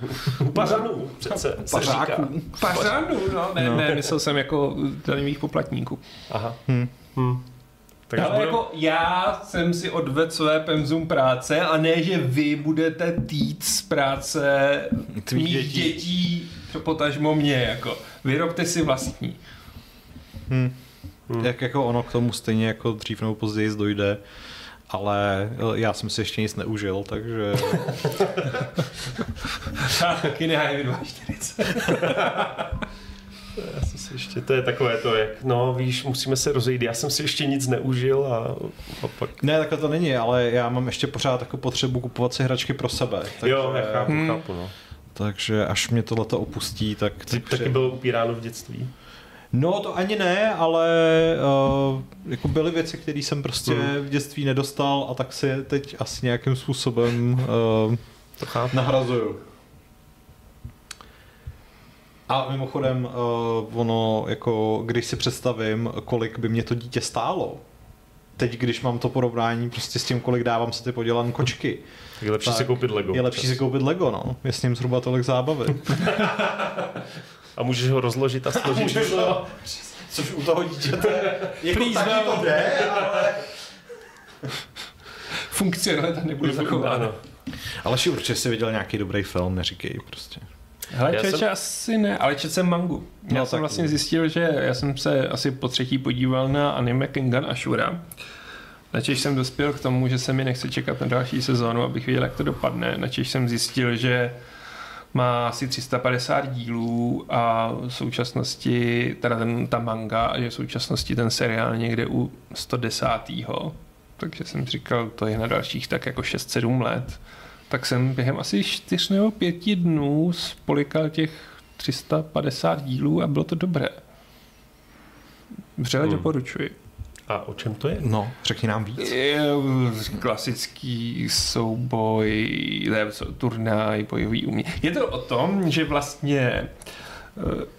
Speaker 3: Pařanů přece.
Speaker 1: Pařáků.
Speaker 2: Pařanů, no, ne, no. ne, myslel jsem jako daňových poplatníků.
Speaker 3: Aha. Hmm. Hmm.
Speaker 2: Tak Ale budu... jako já jsem si odvedl své penzum práce a ne, že vy budete týt z práce Tvých mých dětí, dětí potažmo mě, jako. Vyrobte si vlastní.
Speaker 1: Hmm. Hmm. Jak jako ono k tomu stejně jako dřív nebo později dojde, ale eh, já jsem si ještě nic neužil, takže...
Speaker 2: taky ne, 240.
Speaker 3: Já jsem si ještě, to je takové to, jak, no víš, musíme se rozejít, já jsem si ještě nic neužil a, a pak...
Speaker 1: Ne, takhle to není, ale já mám ještě pořád takovou potřebu kupovat si hračky pro sebe.
Speaker 3: Takže, jo, já chápu, hmm. chápu, no.
Speaker 1: Takže až mě tohleto opustí, tak...
Speaker 3: Ty taky bylo upíráno v dětství?
Speaker 1: No to ani ne, ale uh, jako byly věci, které jsem prostě hmm. v dětství nedostal a tak si teď asi nějakým způsobem uh, to nahrazuju. A mimochodem, uh, ono, jako, když si představím, kolik by mě to dítě stálo, teď, když mám to porovnání prostě s tím, kolik dávám se ty podělané kočky.
Speaker 3: Tak je lepší tak si koupit Lego.
Speaker 1: Je lepší čas. si koupit Lego, no. Je s ním zhruba tolik zábavy.
Speaker 3: a můžeš ho rozložit a složit. můžeš
Speaker 1: ho, což u toho dítěte jako Please, taky no. to jde, ale...
Speaker 2: Funkcionalita nebude zachována.
Speaker 1: Ale si určitě jsi viděl nějaký dobrý film, neříkej prostě.
Speaker 2: Hele, čeče jsem... asi ne, ale četl jsem mangu. Já no, jsem vlastně zjistil, že já jsem se asi po třetí podíval na anime Kengan Ashura. Načež jsem dospěl k tomu, že se mi nechce čekat na další sezónu, abych viděl, jak to dopadne. Načež jsem zjistil, že má asi 350 dílů a v současnosti, teda ten, ta manga, a je v současnosti ten seriál někde u 110. Takže jsem říkal, to je na dalších tak jako 6-7 let. Tak jsem během asi 4 nebo 5 dnů spolikal těch 350 dílů a bylo to dobré. Vřele hmm. doporučuji.
Speaker 3: A o čem to je?
Speaker 1: No, řekni nám víc.
Speaker 2: Je klasický souboj, ne, turnaj, bojový umění. Je to o tom, že vlastně eh,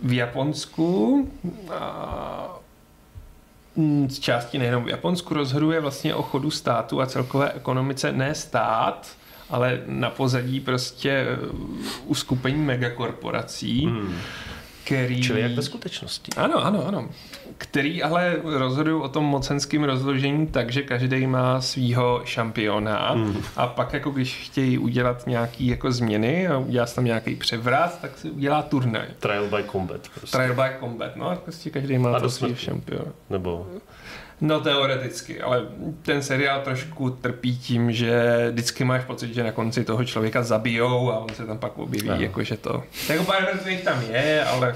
Speaker 2: v Japonsku a mm, z části nejenom v Japonsku rozhoduje vlastně o chodu státu a celkové ekonomice ne stát, ale na pozadí prostě eh, uskupení megakorporací. Hmm který...
Speaker 3: Čili jak ve skutečnosti.
Speaker 2: Ano, ano, ano. Který ale rozhodují o tom mocenském rozložení tak, že každý má svýho šampiona mm. a pak jako když chtějí udělat nějaký jako změny a udělat tam nějaký převrat, tak se udělá turnaj.
Speaker 3: Trial by combat.
Speaker 2: Prostě. Trial by combat, no a prostě každý má to svýho šampiona.
Speaker 3: Nebo
Speaker 2: No teoreticky, ale ten seriál trošku trpí tím, že vždycky máš pocit, že na konci toho člověka zabijou a on se tam pak objeví, no. jakože to... Tak pár tam je, ale,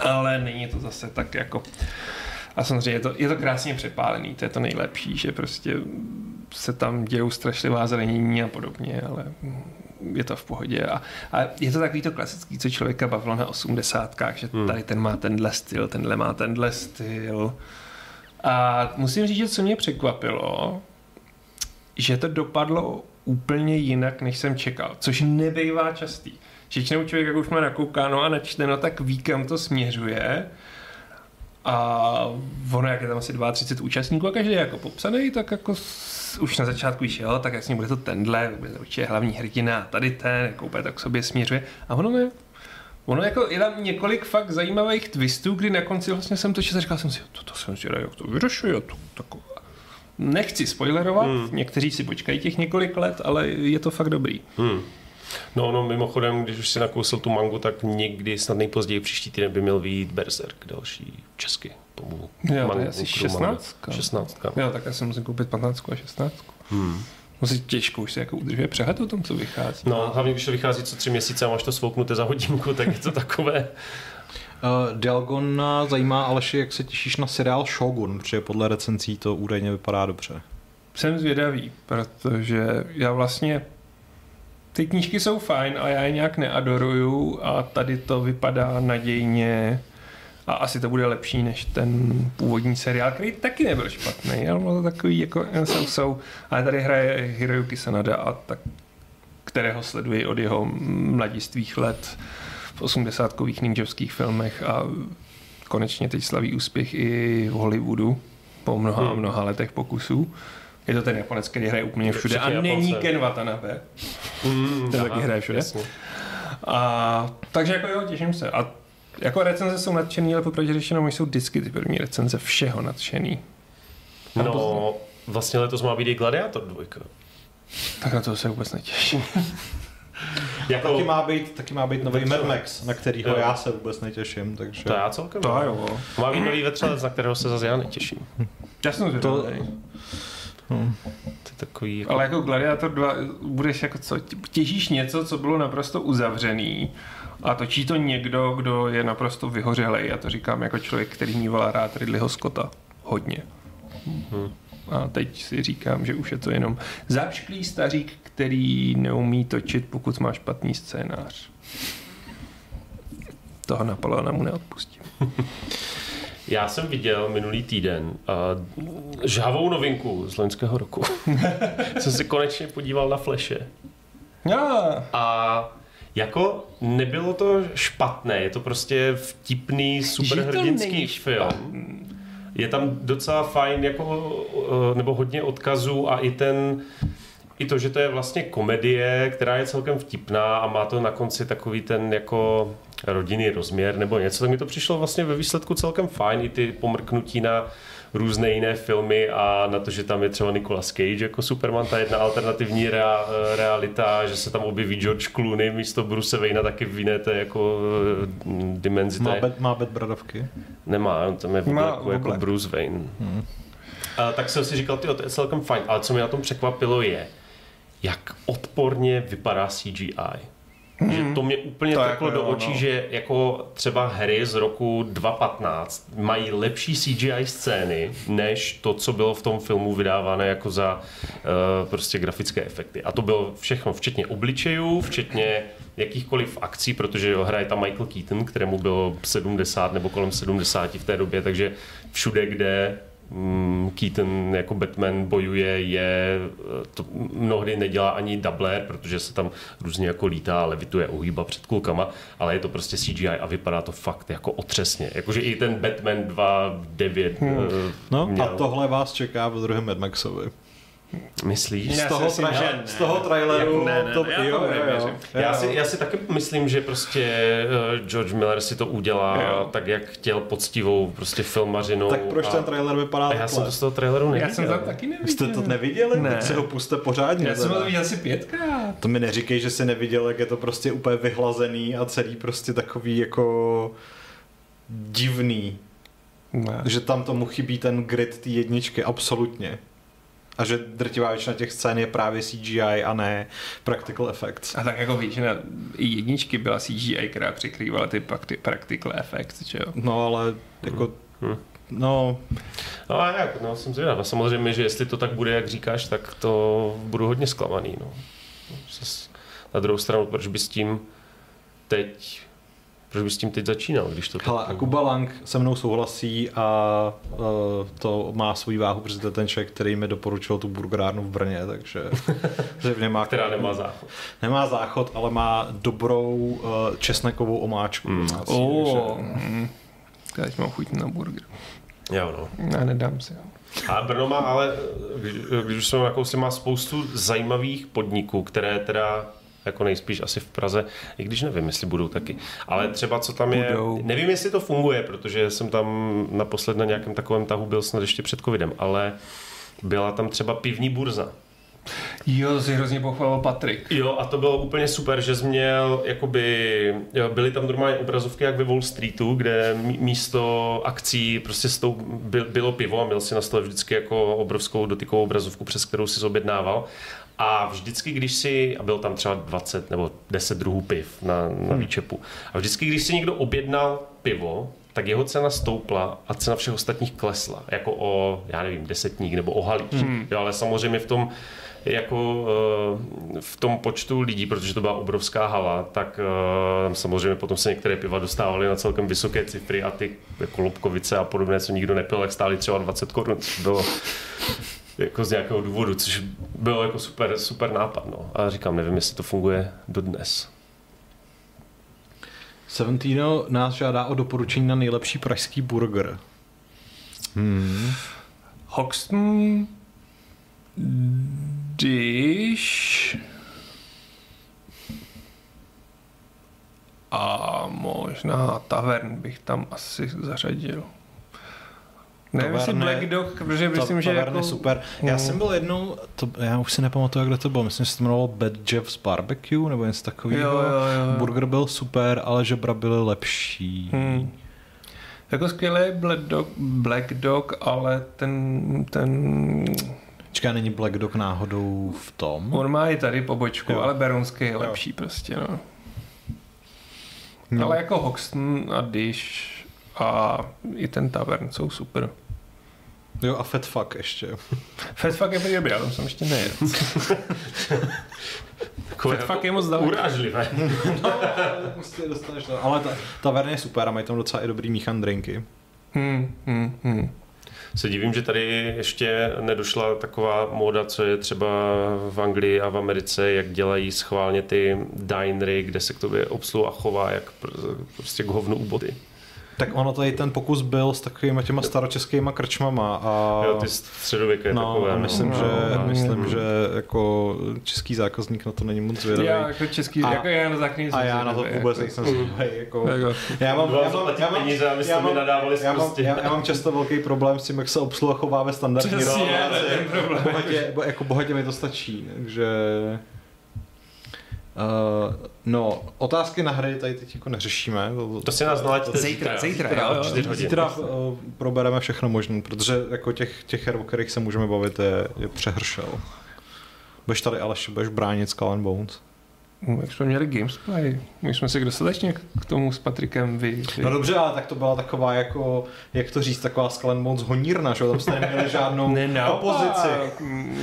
Speaker 2: ale není to zase tak jako... A samozřejmě je to, je to krásně přepálený, to je to nejlepší, že prostě se tam dějou strašlivá zranění a podobně, ale je to v pohodě. A, a je to takový to klasický, co člověka bavilo na osmdesátkách, že hmm. tady ten má tenhle styl, tenhle má tenhle styl. A musím říct, že co mě překvapilo, že to dopadlo úplně jinak, než jsem čekal, což nebývá častý. Většinou člověk, jak už má nakoukáno a načteno, tak ví, kam to směřuje. A ono, jak je tam asi 32 účastníků a každý je jako popsaný, tak jako už na začátku víš, jo, tak jasně bude to tenhle, bude to určitě hlavní hrdina, tady ten, jako úplně tak k sobě směřuje. A ono ne, Ono jako je tam několik fakt zajímavých twistů, kdy na konci vlastně jsem to četl říkal jsem si, to, to jsem si jak to vyřešuje, to, to, Nechci spoilerovat, hmm. někteří si počkají těch několik let, ale je to fakt dobrý. Hmm.
Speaker 3: No, no, mimochodem, když už si nakousil tu mangu, tak někdy, snad nejpozději příští týden by měl vyjít Berserk, další česky. Tomu
Speaker 2: Jo, to
Speaker 3: mangu,
Speaker 2: je asi
Speaker 3: kterou máme.
Speaker 2: 16.
Speaker 3: 16.
Speaker 2: Jo, tak já si musím koupit 15 a 16. Hmm. Musí těžko už se jako udržuje přehled o tom, co vychází.
Speaker 3: No, hlavně když to vychází co tři měsíce a máš to svouknuté za hodinku, tak je to takové.
Speaker 1: Uh, Dialgona zajímá Aleši, jak se těšíš na seriál Shogun, protože podle recenzí to údajně vypadá dobře.
Speaker 2: Jsem zvědavý, protože já vlastně ty knížky jsou fajn, ale já je nějak neadoruju a tady to vypadá nadějně a asi to bude lepší než ten původní seriál, který taky nebyl špatný, ale bylo to takový jako jsou, jsou. Ale tady hraje Hiroyuki Sanada a tak, kterého sleduji od jeho mladistvých let v 80-kových ninjovských filmech a konečně teď slaví úspěch i v Hollywoodu po mnoha a
Speaker 3: Hmm.
Speaker 2: mnoha letech pokusů. Je to ten Japonec, který hraje úplně všude a není. Ken Watanabe.
Speaker 3: Mm,
Speaker 2: Ten taky hraje všude.
Speaker 3: jasně.
Speaker 2: A, takže jako jo, těším se. A jako recenze jsou nadšený, ale popravdě řečeno, oni jsou vždycky ty první recenze všeho nadšený.
Speaker 3: No, vlastně letos má být i Gladiator 2.
Speaker 2: Tak na to se vůbec netěším.
Speaker 3: Jako,
Speaker 1: Taky má být, taky má být nový Mad Max, na kterýho
Speaker 3: Jo.
Speaker 1: já se vůbec netěším, takže...
Speaker 3: to já celkem.
Speaker 2: To jo.
Speaker 3: Má být nový vetřelec, na kterého se zase já netěším.
Speaker 2: Já jsem
Speaker 1: To-
Speaker 2: zvědavý.
Speaker 3: To je takový jako...
Speaker 2: Ale jako Gladiator 2 budeš jako co, těžíš něco, co bylo naprosto uzavřený a točí to někdo, kdo je naprosto vyhořelej. Já to říkám jako člověk, který mýval rád Ridleyho Scotta. Hodně.
Speaker 3: Mhm.
Speaker 2: A teď si říkám, že už je to jenom zapšklý stařík, který neumí točit, pokud má špatný scénář. Toho Napoleona mu neodpustím.
Speaker 3: Já jsem viděl minulý týden uh, žhavou novinku z loňského roku. jsem se konečně podíval na Flashe.
Speaker 2: Ja.
Speaker 3: A jako nebylo to špatné, je to prostě vtipný superhrdinský film. Je tam docela fajn, jako, eh, nebo hodně odkazů a i ten, i to, že to je vlastně komedie, která je celkem vtipná a má to na konci takový ten jako rodinný rozměr nebo něco, tak mi to přišlo vlastně ve výsledku celkem fajn, i ty pomrknutí na různé jiné filmy a na to, že tam je třeba Nicolas Cage jako Superman, ta jedna alternativní rea, realita, že se tam objeví George Clooney místo Bruce Wayne taky v jiné té jako eh, dimenzi.
Speaker 1: Má, bed, má bed bradavky.
Speaker 3: Nemá, on tam je v obleku jako
Speaker 2: obleku.
Speaker 3: Bruce Wayne. A, tak jsem si říkal, tyjo, to je celkem fajn, ale co mě na tom překvapilo je, jak odporně vypadá CGI. Že to mě úplně
Speaker 2: To
Speaker 3: to
Speaker 2: jako
Speaker 3: teklo do
Speaker 2: jo,
Speaker 3: očí,
Speaker 2: no.
Speaker 3: že jako třeba hry z roku 2015 mají lepší CGI scény, než to, co bylo v tom filmu vydávané jako za uh, prostě grafické efekty. A to bylo všechno, včetně obličejů, včetně jakýchkoliv akcí, protože jo, hraje tam Michael Keaton, kterému bylo 70 nebo kolem 70 v té době, takže všude, kde Keaton jako Batman bojuje, je, eh, to mnohdy nedělá ani doubler, protože se tam různě jako lítá, levituje, uhýba před kulkama, ale je to prostě CGI a vypadá to fakt jako otřesně. Jakože i ten Batman 2.9 hmm.
Speaker 1: No
Speaker 3: měl.
Speaker 1: a tohle vás čeká v druhém Mad Maxovi.
Speaker 3: Myslíš?
Speaker 2: Já
Speaker 1: Z toho,
Speaker 2: si
Speaker 1: tra-
Speaker 2: myslím, že ne.
Speaker 1: z toho traileru
Speaker 2: ne, ne,
Speaker 1: to,
Speaker 2: ne, já
Speaker 1: jo, jo, jo.
Speaker 3: Já si, já si taky myslím, že prostě eh, George Miller si to udělá
Speaker 2: Jo.
Speaker 3: tak, jak chtěl poctivou prostě filmařinou.
Speaker 1: Tak proč
Speaker 3: a,
Speaker 1: ten trailer vypadá
Speaker 3: a já jsem to z toho traileru
Speaker 2: Já
Speaker 3: neviděl.
Speaker 2: jsem to taky neviděl.
Speaker 1: Jste to neviděli?
Speaker 2: Ne.
Speaker 1: Tak si ho puste pořádně.
Speaker 2: Já jsem to viděl asi pětkrát.
Speaker 1: To mi neříkej, že jsi neviděl, jak je to prostě úplně vyhlazený a celý prostě takový jako divný.
Speaker 2: Ne.
Speaker 1: Že tam tomu chybí ten grid té jedničky, absolutně. A že drtivá většina těch scén je právě CGI a ne practical effects.
Speaker 2: A tak jako většina i jedničky byla CGI, která překrývala ty practical effects, že jo?
Speaker 1: No ale jako,
Speaker 3: Hm.
Speaker 1: no,
Speaker 3: No a jak, no jsem zvědav. A samozřejmě, že jestli to tak bude, jak říkáš, tak to budu hodně zklamaný. No. Zas Na druhou stranu, proč by s tím teď proč by s tím teď začínal, když to
Speaker 1: hele, a. Kuba Lang se mnou souhlasí a uh, to má svůj váhu, protože to je ten člověk, který mi doporučil tu burgerárnu v Brně, takže že v něm má,
Speaker 3: která nemá záchod.
Speaker 1: nemá záchod, ale má dobrou uh, česnekovou omáčku.
Speaker 3: Mm.
Speaker 1: domácí,
Speaker 2: Oh,
Speaker 1: takže-
Speaker 2: mm. Teď mám chuť na burger.
Speaker 3: Jo, no.
Speaker 2: Ne, nedám si ho.
Speaker 3: A Brno má ale, když, když už jsme nakousli, má spoustu zajímavých podniků, které teda jako nejspíš asi v Praze, i když nevím, jestli budou taky. Ale třeba co tam je,
Speaker 2: Budou.
Speaker 3: nevím, jestli to funguje, protože jsem tam naposled na nějakém takovém tahu byl snad ještě před covidem, ale byla tam třeba pivní burza,
Speaker 2: Jo, si hrozně pochválil Patrik.
Speaker 3: Jo, a to bylo úplně super, že jsi měl, jakoby, jo, byly tam normálně obrazovky jak ve Wall Streetu, kde místo akcí prostě stou, byl, bylo pivo a měl si na stole vždycky jako obrovskou dotykovou obrazovku, přes kterou si objednával. A vždycky, když si, a bylo tam třeba 20 nebo 10 druhů piv na, na hmm. výčepu, a vždycky, když si někdo objednal pivo, tak jeho cena stoupla a cena všech ostatních klesla. Jako o, já nevím, desetník nebo o halíř. Hmm. Jo, ale samozřejmě v tom, jako eh, v tom počtu lidí, protože to byla obrovská hala, tak eh, samozřejmě potom se některé piva dostávaly na celkem vysoké cifry a ty jako Lobkovice a podobné, co nikdo nepil, tak stály třeba 20 korun, bylo jako z nějakého důvodu, což bylo jako super, super nápad. No. A říkám, nevím, jestli to funguje dodnes.
Speaker 1: Seventino nás žádá o doporučení na nejlepší pražský burger.
Speaker 2: Hmm. Hoxton Dish a možná Tavern bych tam asi zařadil. Nevím, jestli Black Dog, protože myslím, že jako...
Speaker 1: super. Já hmm. jsem byl jednou, to, já už si nepamatuju, kde to bylo, myslím, že se to jmenovalo Bad Jeff's Barbecue, nebo něco takového. Jo, jo, jo. Burger byl super, ale žebra byly lepší. Hmm.
Speaker 2: Jako skvělý Black Dog, Black Dog, ale ten, ten
Speaker 1: Čeká, není Black Dog náhodou v tom?
Speaker 2: On má i tady pobočku, jo. ale Beronský je lepší jo. prostě, no. no. Ale jako Hoxton a Dish a i ten Tavern jsou super.
Speaker 1: Jo a Fat Fuck ještě.
Speaker 2: Fat Fuck je dobrý, ale jsem ještě nejet. Fat Fuck je moc daleko.
Speaker 3: Urážlivé.
Speaker 1: no, prostě dostaneš to. Ale ta, tavern je super a mají tam docela i dobrý míchan drinky. Hmm,
Speaker 3: hmm, hmm se divím, že tady ještě nedošla taková móda, co je třeba v Anglii a v Americe, jak dělají schválně ty dinery, kde se k tobě obsluha chová jak prostě k hovnu u body.
Speaker 1: Tak ono tady ten pokus byl s takovými těma staročeskýma krčmama. A,
Speaker 3: jo, ty středověké
Speaker 1: no,
Speaker 3: takové.
Speaker 1: A no. myslím, no, že, no, myslím, že jako český zákazník na to není moc zvědavý.
Speaker 2: Já jako český, a, jako já na základní
Speaker 1: A já na to vůbec jako, nejsem zvědavý. Jako, jako, já mám, já mám, já mám,
Speaker 3: peníze, já mám,
Speaker 1: já, mám, já, já, mám často velký problém s tím, jak se obsluha chová ve standardní
Speaker 2: roli.
Speaker 1: Bohatě, jako bohatě mi to stačí, takže... Uh, no, otázky na hry tady teď jako neřešíme.
Speaker 3: To si nás nalaďte
Speaker 2: zítra. Zítra, zítra, jo,
Speaker 1: jo. Zítra uh, probereme všechno možné, protože jako těch, těch her, o kterých se můžeme bavit, je, je přehršel. Budeš tady Aleš, budeš bránit Skull and Bones.
Speaker 2: Jak jsme měli Gamesplay, my jsme si dostatečně k tomu s Patrikem vy, vy.
Speaker 1: No dobře, ale tak to byla taková jako, jak to říct, taková Skull Bones honírna, že tam jste neměli žádnou ne, opozici.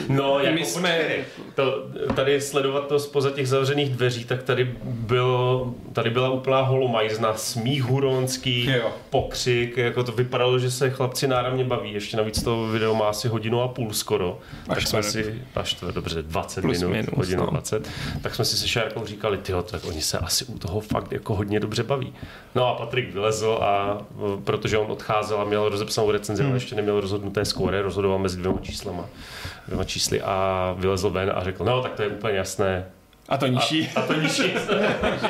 Speaker 3: No, jako my jsme... To, tady sledovat to spoza těch zavřených dveří, tak tady, byl, tady byla úplná holomajzna, smích huronský, jo. pokřik, jako to vypadalo, že se chlapci náramně baví, ještě navíc to video má asi hodinu a půl skoro. Až tak jsme si, až to dobře, 20 Plus minut, minus, hodinu no. 20, tak jsme si se Šárkou říkali, tyjo, tak oni se asi u toho fakt jako hodně dobře baví. No a Patrik vylezl a protože on odcházel a měl rozepsanou recenzi, hmm. ještě neměl rozhodnuté skóre, rozhodoval mezi dvěma číslama, dvěma čísly a vylezl ven a řekl, no tak to je úplně jasné.
Speaker 2: A to nižší.
Speaker 3: A, a to nižší. takže,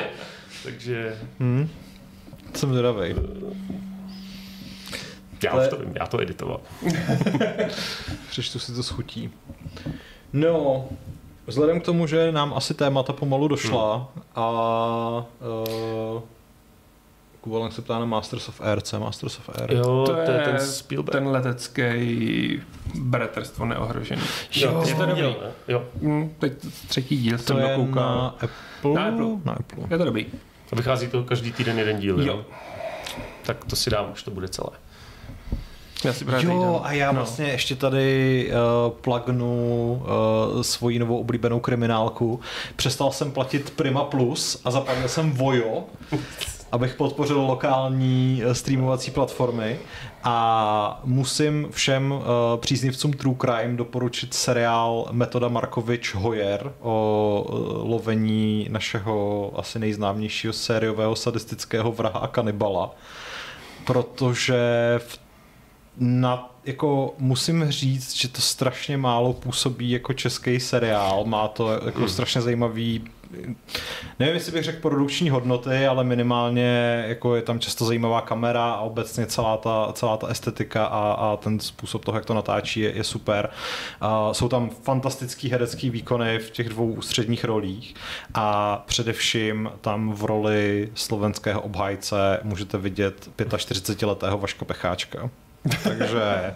Speaker 3: takže...
Speaker 1: Hmm. Jsem zvědavej.
Speaker 3: Já Ale... už to vím, já to editoval.
Speaker 1: Přečtu si to schutí. No, Vzhledem k tomu, že nám asi témata pomalu došla hmm. a uh, Kuvalent se ptá na Masters of Air, co Masters of Air?
Speaker 2: Jo, to, to je ten Spielberg. Ten letecký bratrstvo neohrožený.
Speaker 3: Jo, jo, je to dobrý.
Speaker 2: Jo. Mm, teď třetí díl
Speaker 1: to jsem je dokoukal. na Apple?
Speaker 2: Na Apple.
Speaker 1: Na Apple.
Speaker 2: Je to dobrý.
Speaker 3: A vychází to každý týden jeden díl, jo? jo? Tak to si dám, až to bude celé.
Speaker 1: Já si jo, a já no. vlastně ještě tady uh, plagnu uh, svoji novou oblíbenou kriminálku. Přestal jsem platit Prima Plus a zaplatil jsem Vojo, abych podpořil lokální uh, streamovací platformy a musím všem uh, příznivcům True Crime doporučit seriál Metoda Markovič Hoyer o uh, lovení našeho asi nejznámějšího sériového sadistického vraha a kanibala protože v na, jako musím říct, že to strašně málo působí jako český seriál. Má to jako hmm. strašně zajímavý nevím, jestli bych řekl produkční hodnoty, ale minimálně jako je tam často zajímavá kamera a obecně celá ta, celá ta estetika a, a ten způsob toho, jak to natáčí, je, je super. A jsou tam fantastický herecký výkony v těch dvou ústředních rolích a především tam v roli slovenského obhájce můžete vidět 45-letého Vaška Pecháčka. Takže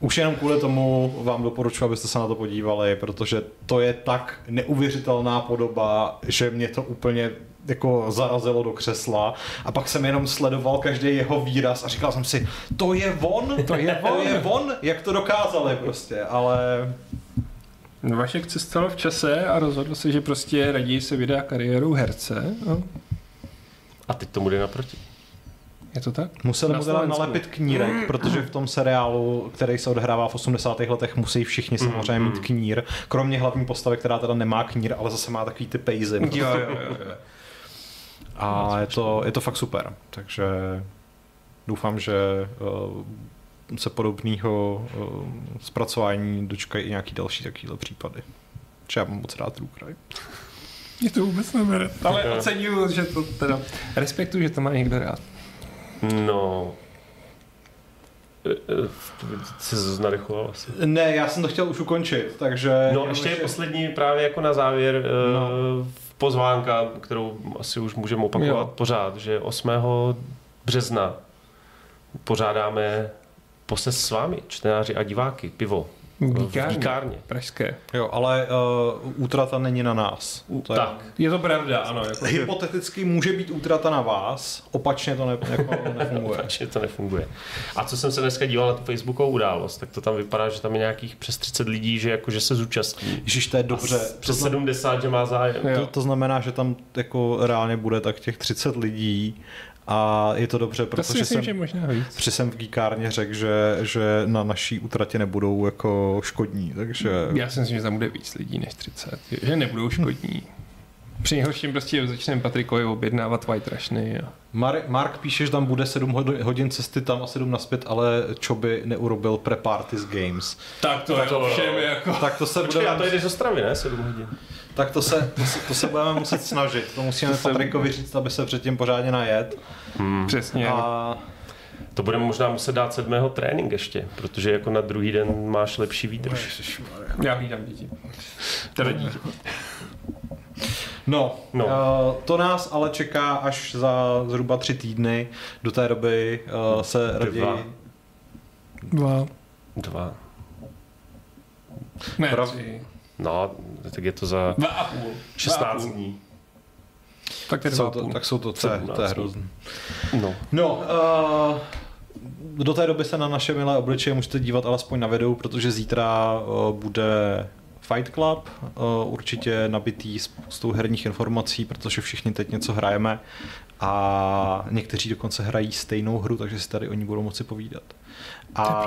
Speaker 1: už jenom kvůli tomu vám doporučuji, abyste se na to podívali, protože to je tak neuvěřitelná podoba, že mě to úplně jako zarazilo do křesla a pak jsem jenom sledoval každý jeho výraz a říkal jsem si, to je on, to je on, to je on jak to dokázali prostě, ale...
Speaker 2: No Vašek cestoval v čase a rozhodl se, že prostě raději se vydá kariéru herce. No.
Speaker 3: A teď tomu jde naproti.
Speaker 2: Je to tak?
Speaker 1: Museli mu teda nalepit knírek, protože v tom seriálu, který se odehrává v 80. letech, musí všichni samozřejmě mít knír, kromě hlavní postavy, která teda nemá knír, ale zase má takový ty pejzy.
Speaker 2: Jo, jo, jo, jo.
Speaker 1: A je to, je to fakt super, takže doufám, že uh, se podobného uh, zpracování dočkají i nějaký další takovýhle případy. Já mám moc rád True Crime.
Speaker 2: Mě to vůbec nebere. Ale oceňuju, že to teda respektuju, že to má někdo rád.
Speaker 3: No, se nadechoval asi.
Speaker 1: Ne, já jsem to chtěl už ukončit, takže...
Speaker 3: No ještě je poslední právě jako na závěr no. pozvánka, kterou asi už můžeme opakovat jo. pořád, že 8. března pořádáme poses s vámi, čtenáři a diváky, pivo.
Speaker 2: Výkárně.
Speaker 3: Výkárně.
Speaker 2: Pražské.
Speaker 1: Jo, ale uh, útrata není na nás.
Speaker 2: To tak. Je, je to pravda, ano. Jako
Speaker 1: Hypoteticky může být útrata na vás, opačně to ne, jako nefunguje.
Speaker 3: opačně to nefunguje. A co jsem se dneska díval na tu Facebookovou událost, tak to tam vypadá, že tam je nějakých přes 30 lidí, že, jako, že se zúčastní.
Speaker 1: Ježiš, to je dobře.
Speaker 3: Přes 70, že má zájem.
Speaker 1: To, to znamená, že tam jako reálně bude tak těch 30 lidí a je to dobře, protože
Speaker 2: to myslím,
Speaker 1: jsem,
Speaker 2: že možná víc.
Speaker 1: Při jsem v Geekárně řekl, že, že na naší utratě nebudou jako škodní, takže...
Speaker 2: Já si myslím, že tam bude víc lidí než 30, že nebudou škodní. Při nejhorším prostě začneme Patrikovi objednávat White Rushny. A...
Speaker 1: Mar- Mark píše, že tam bude 7 hodin cesty tam a 7 naspět, ale čo by neurobil pre-party Games.
Speaker 2: Tak to tak je to, všem jako...
Speaker 1: Tak to se
Speaker 3: Počkej, bude... já to jde z Ostravy, ne? 7 hodin.
Speaker 1: Tak to se, to se, to se budeme muset snažit. To musíme to Patrikovi říct, aby se předtím pořádně najet.
Speaker 2: Hmm. Přesně.
Speaker 1: A...
Speaker 3: To budeme možná muset dát sedmého trénink ještě, protože jako na druhý den máš lepší výdrž.
Speaker 2: Já hlídám děti. Teda dítě.
Speaker 1: No, no. Uh, to nás ale čeká až za zhruba tři týdny. Do té doby uh, se raději...
Speaker 2: Dva. Dva.
Speaker 3: Dva.
Speaker 2: Ne, Prav... tři.
Speaker 3: No, tak je to za
Speaker 2: dva a půl.
Speaker 3: 16 dní.
Speaker 2: Tak, to
Speaker 1: jsou to, tak jsou to, to, to je hrozný.
Speaker 3: No.
Speaker 1: No, uh, do té doby se na naše milé obličeje můžete dívat alespoň na videu, protože zítra uh, bude Fight Club, uh, určitě nabitý tou herních informací, protože všichni teď něco hrajeme a někteří dokonce hrají stejnou hru, takže si tady o ní budou moci povídat. A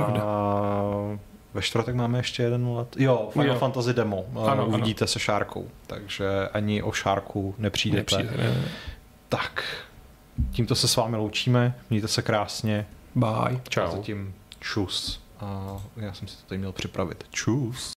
Speaker 1: ve čtvrtek máme ještě jeden let. Jo, Final jo. Fantasy demo. Ano, Uvidíte ano. se Šárkou, takže ani o Šárku nepřijdete. Nepřijde, ne. Tak, tímto se s vámi loučíme. Mějte se krásně.
Speaker 2: Bye.
Speaker 1: Čau. A zatím čus. A já jsem si to tady měl připravit. Čus.